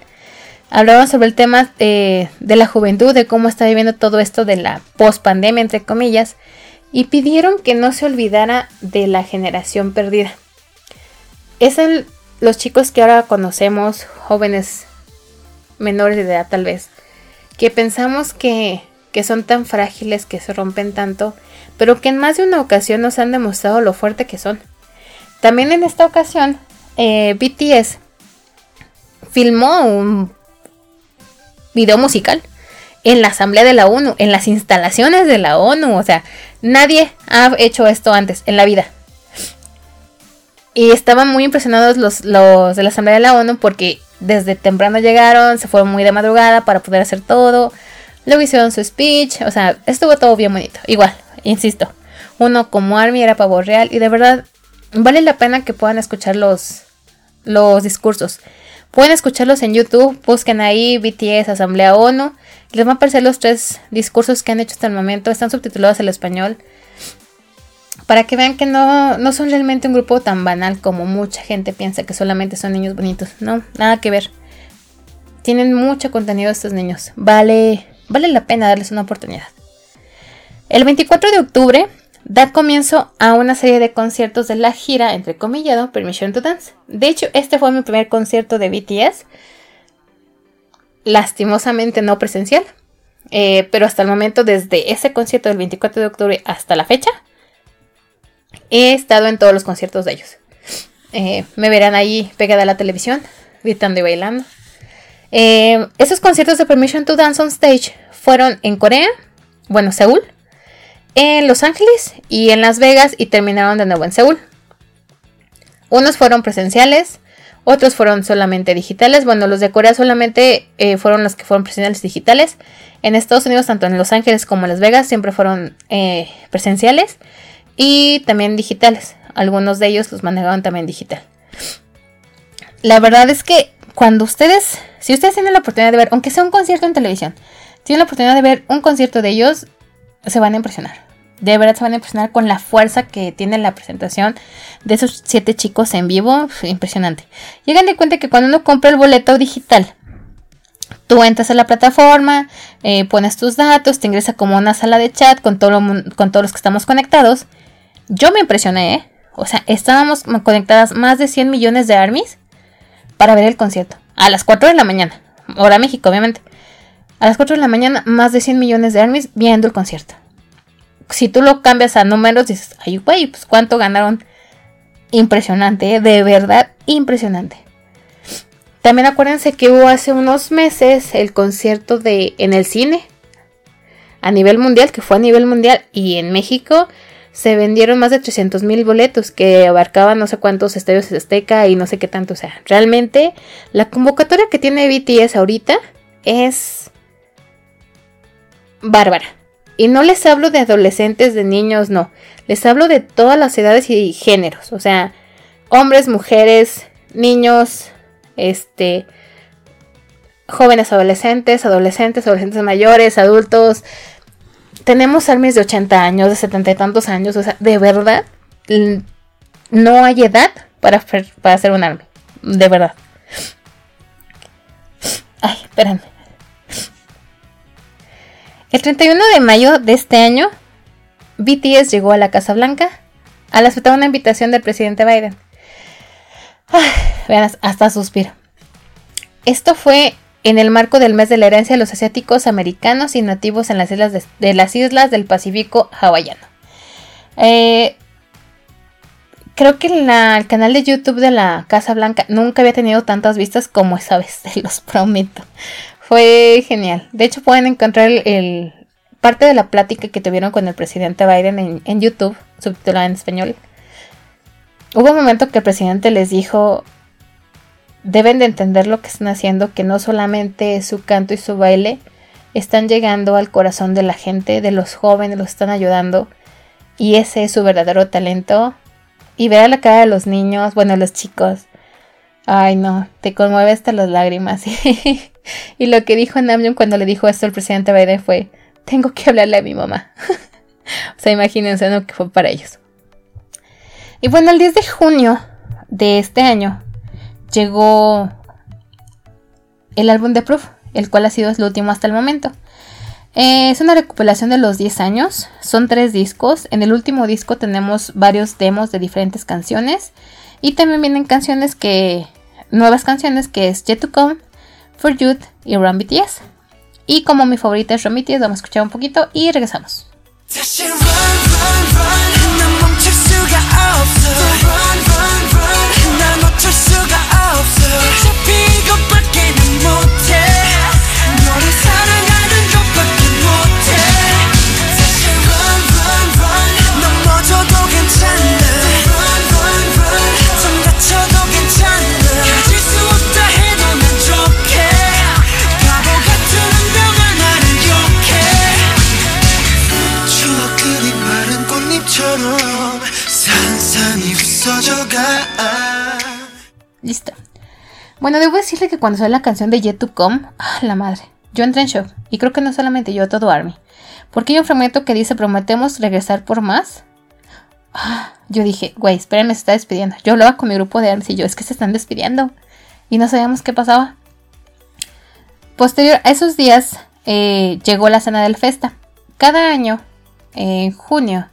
Hablaban sobre el tema de, la juventud, de cómo está viviendo todo esto de la post-pandemia, entre comillas, y pidieron que no se olvidara de la generación perdida. Es el los chicos que ahora conocemos, jóvenes menores de edad tal vez, que pensamos que, que son tan frágiles, que se rompen tanto, pero que en más de una ocasión nos han demostrado lo fuerte que son. También en esta ocasión, eh, BTS filmó un video musical en la Asamblea de la ONU, en las instalaciones de la ONU. O sea, nadie ha hecho esto antes en la vida. Y estaban muy impresionados los, los de la Asamblea de la ONU porque desde temprano llegaron, se fueron muy de madrugada para poder hacer todo. Luego hicieron su speech, o sea, estuvo todo bien bonito. Igual, insisto, uno como Army era pavo real y de verdad vale la pena que puedan escuchar los, los discursos. Pueden escucharlos en YouTube, busquen ahí BTS Asamblea ONU. Les van a aparecer los tres discursos que han hecho hasta el momento. Están subtitulados al español para que vean que no, no son realmente un grupo tan banal como mucha gente piensa que solamente son niños bonitos. No, nada que ver. Tienen mucho contenido estos niños. Vale, vale la pena darles una oportunidad. El 24 de octubre da comienzo a una serie de conciertos de la gira, entre comillado, Permission to Dance. De hecho, este fue mi primer concierto de BTS. Lastimosamente no presencial. Eh, pero hasta el momento, desde ese concierto del 24 de octubre hasta la fecha, He estado en todos los conciertos de ellos. Eh, me verán ahí pegada a la televisión, gritando y bailando. Eh, esos conciertos de Permission to Dance on Stage fueron en Corea, bueno, Seúl, en Los Ángeles y en Las Vegas y terminaron de nuevo en Seúl. Unos fueron presenciales, otros fueron solamente digitales. Bueno, los de Corea solamente eh, fueron los que fueron presenciales digitales. En Estados Unidos, tanto en Los Ángeles como en Las Vegas, siempre fueron presenciales y también digitales. Algunos de ellos los manejaban también digital. La verdad es que cuando ustedes, si ustedes tienen la oportunidad de ver, aunque sea un concierto en televisión, tienen la oportunidad de ver un concierto de ellos, se van a impresionar. De verdad se van a impresionar con la fuerza que tiene la presentación de esos siete chicos en vivo. Impresionante. Llegan de cuenta que cuando uno compra el boleto digital, tú entras a la plataforma, eh, pones tus datos, te ingresa como una sala de chat con, todo con todos los que estamos conectados yo me impresioné, ¿eh? O sea, estábamos conectadas más de 100 millones de armies para ver el concierto. A las 4 de la mañana. Hora México, obviamente. A las 4 de la mañana, más de 100 millones de armies viendo el concierto. Si tú lo cambias a números, dices, ay, güey, pues cuánto ganaron. Impresionante, ¿eh? de verdad, impresionante. También acuérdense que hubo hace unos meses el concierto de en el cine a nivel mundial, que fue a nivel mundial y en México se vendieron más de 300 mil boletos que abarcaban no sé cuántos estadios Azteca y no sé qué tanto. O sea, realmente la convocatoria que tiene BTS ahorita es bárbara. Y no les hablo de adolescentes, de niños, no. Les hablo de todas las edades y géneros. O sea, hombres, mujeres, niños, este, jóvenes adolescentes, adolescentes, adolescentes mayores, adultos. Tenemos armies de 80 años, de 70 y tantos años. O sea, de verdad, no hay edad para, para hacer un army. De verdad. Ay, espérenme. El 31 de mayo de este año, BTS llegó a la Casa Blanca al aceptar una invitación del presidente Biden. vean, hasta suspiro. Esto fue en el marco del mes de la herencia de los asiáticos americanos y nativos en las islas de, las islas del Pacífico hawaiano. Eh, creo que el canal de YouTube de la Casa Blanca nunca había tenido tantas vistas como esa vez, se los prometo. Fue genial. De hecho, pueden encontrar el, parte de la plática que tuvieron con el presidente Biden en, YouTube, subtitulada en español. Hubo un momento que el presidente les dijo, deben de entender lo que están haciendo, que no solamente su canto y su baile están llegando al corazón de la gente, de los jóvenes, los están ayudando. Y ese es su verdadero talento. Y ver la cara de los niños, bueno, los chicos. Ay, no, te conmueve hasta las lágrimas. Y lo que dijo Namjoon cuando le dijo esto al presidente Biden fue, tengo que hablarle a mi mamá. o sea, imagínense lo que fue para ellos. Y bueno, el 10 de junio de este año llegó el álbum de Proof, el cual ha sido el último hasta el momento. Eh, es una recopilación de los 10 años, son tres discos. En el último disco tenemos varios demos de diferentes canciones y también vienen canciones que, nuevas canciones que es Yet to Come, For Youth y Run BTS. Y como mi favorita es Run BTS, vamos a escuchar un poquito y regresamos. Listo. Bueno, debo decirle que cuando sale la canción de Yet to Come, ah, la madre, yo entré en shock. Y creo que no solamente yo, todo Army. Porque hay un fragmento que dice, prometemos regresar por más. Ah, yo dije, güey, espérenme, se está despidiendo. Yo hablaba con mi grupo de Army y yo, es que se están despidiendo. Y no sabíamos qué pasaba. Posterior a esos días, eh, llegó la cena del Festa. Cada año, en junio,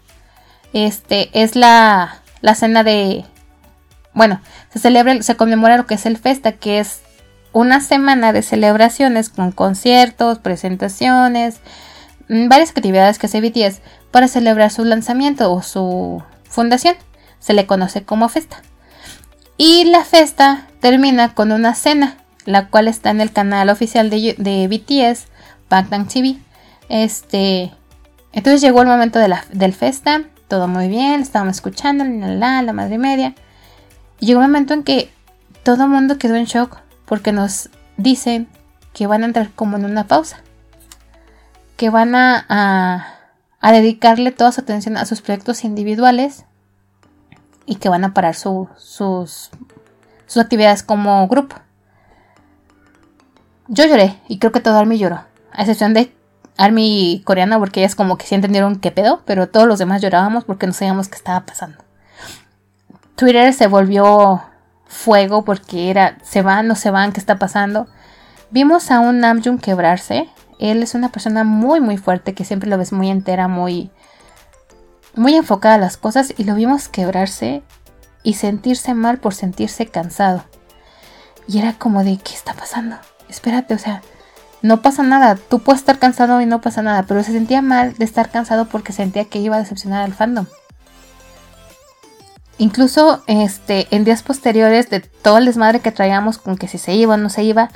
este, es la, la cena de bueno, se celebra, se conmemora lo que es el Festa, que es una semana de celebraciones con conciertos, presentaciones, mm, varias actividades que hace BTS para celebrar su lanzamiento o su fundación. Se le conoce como Festa. Y la Festa termina con una cena, la cual está en el canal oficial de, de BTS, Bangtan TV. Este, entonces llegó el momento de la, del Festa, todo muy bien, estábamos escuchando, la, la, madre media. Llegó un momento en que todo el mundo quedó en shock porque nos dicen que van a entrar como en una pausa. Que van a, a, dedicarle toda su atención a sus proyectos individuales y que van a parar sus, sus actividades como grupo. Yo lloré y creo que todo Army lloró, a excepción de Army coreana porque ellas como que sí entendieron qué pedo, pero todos los demás llorábamos porque no sabíamos qué estaba pasando. Twitter se volvió fuego porque era, se van, no se van, ¿qué está pasando? Vimos a un Namjoon quebrarse. Él es una persona muy, muy fuerte que siempre lo ves muy entera, muy, muy enfocada a las cosas y lo vimos quebrarse y sentirse mal por sentirse cansado. Y era como de, ¿qué está pasando? Espérate, o sea, no pasa nada. Tú puedes estar cansado y no pasa nada, pero se sentía mal de estar cansado porque sentía que iba a decepcionar al fandom. Incluso este, en días posteriores de todo el desmadre que traíamos con que si se iba o no se iba,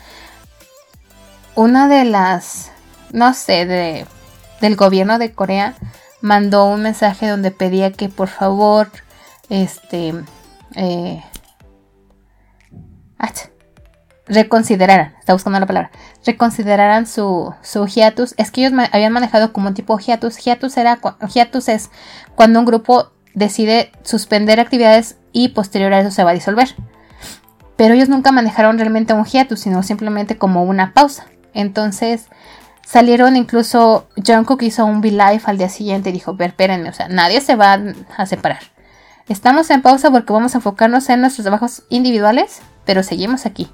una de las, no sé, de, del gobierno de Corea mandó un mensaje donde pedía que por favor, este, eh, está buscando la palabra, reconsideraran su, su hiatus. Es que ellos habían manejado como un tipo hiatus. Hiatus, era, hiatus es cuando un grupo decide suspender actividades y posterior a eso se va a disolver. pero ellos nunca manejaron realmente un hiatus, sino simplemente como una pausa. Entonces salieron incluso, Jungkook hizo un V-Live al día siguiente y dijo, ver, espérenme, o sea, nadie se va a separar. Estamos en pausa porque vamos a enfocarnos en nuestros trabajos individuales, pero seguimos aquí.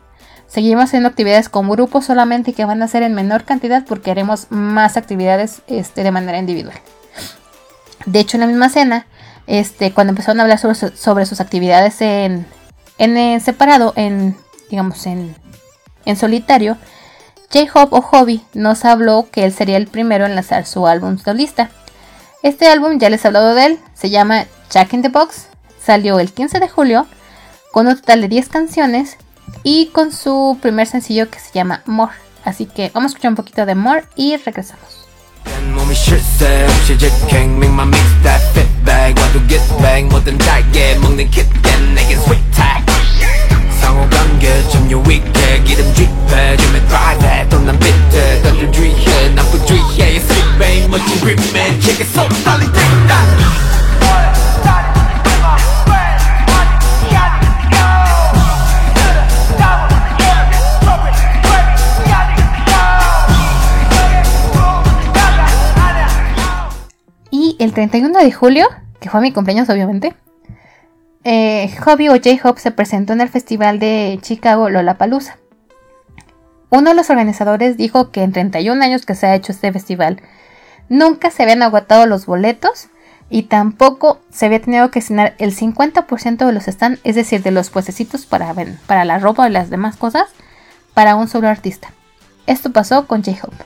Seguimos haciendo actividades con grupos solamente que van a ser en menor cantidad porque haremos más actividades este, de manera individual. De hecho, en la misma cena, este, cuando empezaron a hablar sobre, sus actividades en, en, separado, en, digamos, en, en solitario, J-Hope o Hobby nos habló que él sería el primero en lanzar su álbum solista. Este álbum, ya les he hablado de él, se llama Jack in the Box, salió el 15 de julio con un total de 10 canciones y con su primer sencillo que se llama More. Así que vamos a escuchar un poquito de More y regresamos. El 31 de julio, que fue mi cumpleaños obviamente, eh, o J-Hop se presentó en el festival de Chicago Lollapalooza. Uno de los organizadores dijo que en 31 años que se ha hecho este festival, nunca se habían agotado los boletos y tampoco se había tenido que cenar el 50% de los stands, es decir, de los puestecitos para, para la ropa y las demás cosas, para un solo artista. Esto pasó con J-Hope.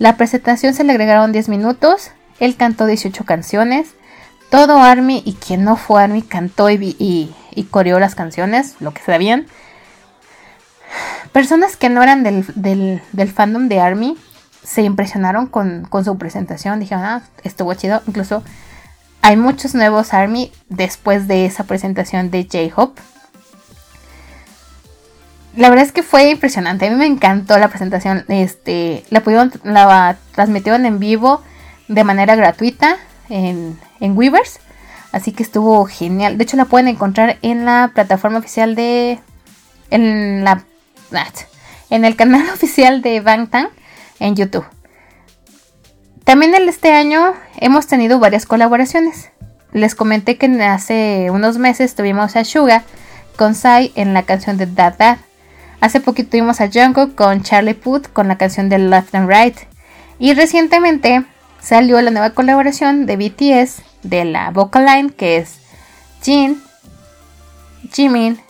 La presentación se le agregaron 10 minutos, él cantó 18 canciones, todo Army y quien no fue Army cantó y, y, coreó las canciones, lo que sabían. Personas que no eran del, fandom de Army se impresionaron con, su presentación. Dijeron, ah, estuvo chido. Incluso hay muchos nuevos Army después de esa presentación de J-Hope. La verdad es que fue impresionante. A mí me encantó la presentación. Este, la pudieron, la transmitieron en vivo de manera gratuita en, en Weavers. Así que estuvo genial. De hecho, la pueden encontrar en la plataforma oficial de. En la. En el canal oficial de Bangtan en YouTube. También en este año hemos tenido varias colaboraciones. Les comenté que hace unos meses tuvimos a Suga con Sai en la canción de Dad Dad. Hace poquito tuvimos a Jungkook con Charlie Puth con la canción de Left and Right. Y recientemente salió la nueva colaboración de BTS de la vocal line que es Jin, Jimin,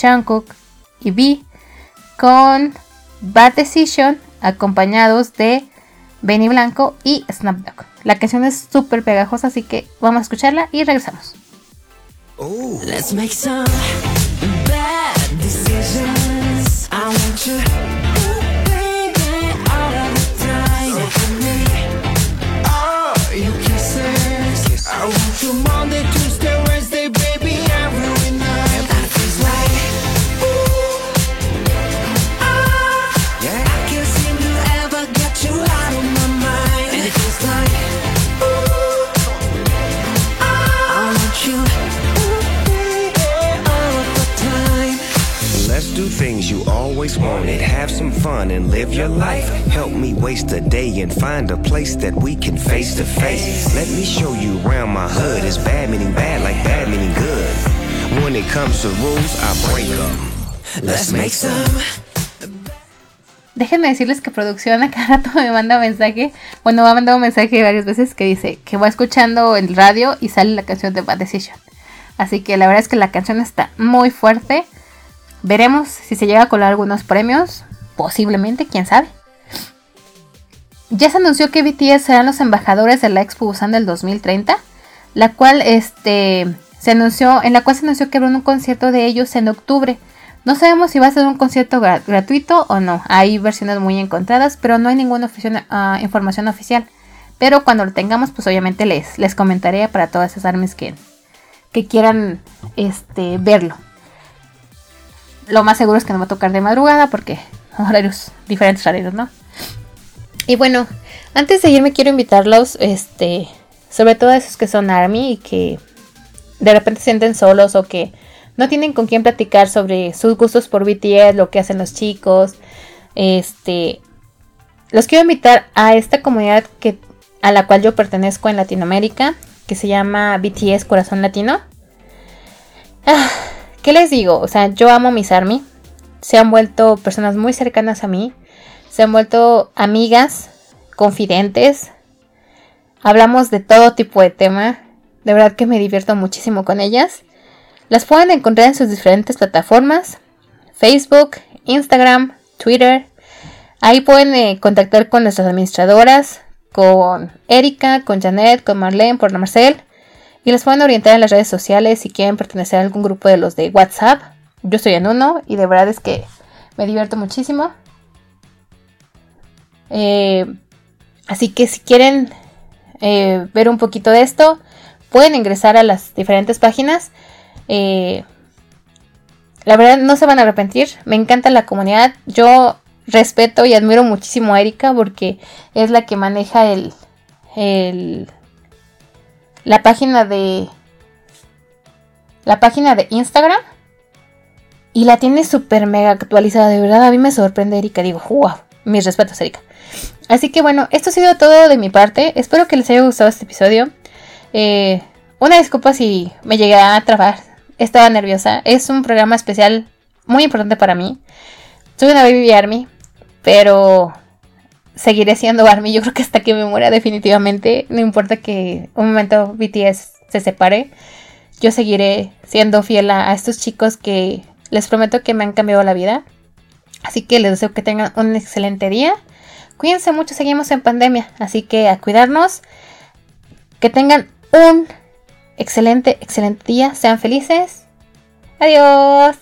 Jungkook y V con Bad Decision acompañados de Benny Blanco y Snapdog. La canción es súper pegajosa, así que vamos a escucharla y regresamos. Oh. Let's make some bad decisions. I want you. Déjenme decirles que producción a cada rato me manda mensaje. Bueno, me ha mandado un mensaje varias veces que dice que va escuchando el radio y sale la canción de Bad Decision. Así que la verdad es que la canción está muy fuerte. Veremos si se llega a colar algunos premios. Posiblemente, quién sabe. Ya se anunció que BTS serán los embajadores de la Expo Busan del 2030, la cual este, se anunció, en la cual se anunció que habrá un concierto de ellos en octubre. No sabemos si va a ser un concierto gratuito o no. Hay versiones muy encontradas, pero no hay ninguna ah, información oficial. Pero cuando lo tengamos, pues obviamente les, les comentaré para todas esas armas que, que quieran este, verlo lo más seguro es que no va a tocar de madrugada porque horarios, diferentes horarios, ¿no? Y bueno, antes de irme quiero invitarlos, este, sobre todo a esos que son ARMY y que de repente se sienten solos o que no tienen con quién platicar sobre sus gustos por BTS, lo que hacen los chicos, este, los quiero invitar a esta comunidad que, a la cual yo pertenezco en Latinoamérica, que se llama BTS Corazón Latino. Ah, ¿Qué les digo? O sea, yo amo mis ARMY. Se han vuelto personas muy cercanas a mí. Se han vuelto amigas, confidentes. Hablamos de todo tipo de tema. De verdad que me divierto muchísimo con ellas. Las pueden encontrar en sus diferentes plataformas. Facebook, Instagram, Twitter. Ahí pueden eh, contactar con nuestras administradoras, con Erika, con Janet, con Marlene, por Marcel. Y les pueden orientar en las redes sociales si quieren pertenecer a algún grupo de los de WhatsApp. Yo estoy en uno y de verdad es que me divierto muchísimo. Eh, así que si quieren eh, ver un poquito de esto, pueden ingresar a las diferentes páginas. la verdad no se van a arrepentir. Me encanta la comunidad. Yo respeto y admiro muchísimo a Erika porque es la que maneja el, la página de la página de Instagram y la tiene súper mega actualizada, de verdad a mí me sorprende Erika, digo, wow, mis respetos Erika. Así que bueno, esto ha sido todo de mi parte, espero que les haya gustado este episodio. Eh, una disculpa si me llegué a trabar, estaba nerviosa, es un programa especial muy importante para mí. Soy una Baby Army, pero seguiré siendo Army. Yo creo que hasta que me muera definitivamente. No importa que un momento BTS se separe. Yo seguiré siendo fiel a, estos chicos que les prometo que me han cambiado la vida. Así que les deseo que tengan un excelente día. Cuídense mucho, seguimos en pandemia. Así que a cuidarnos. Que tengan un excelente, excelente día. Sean felices. Adiós.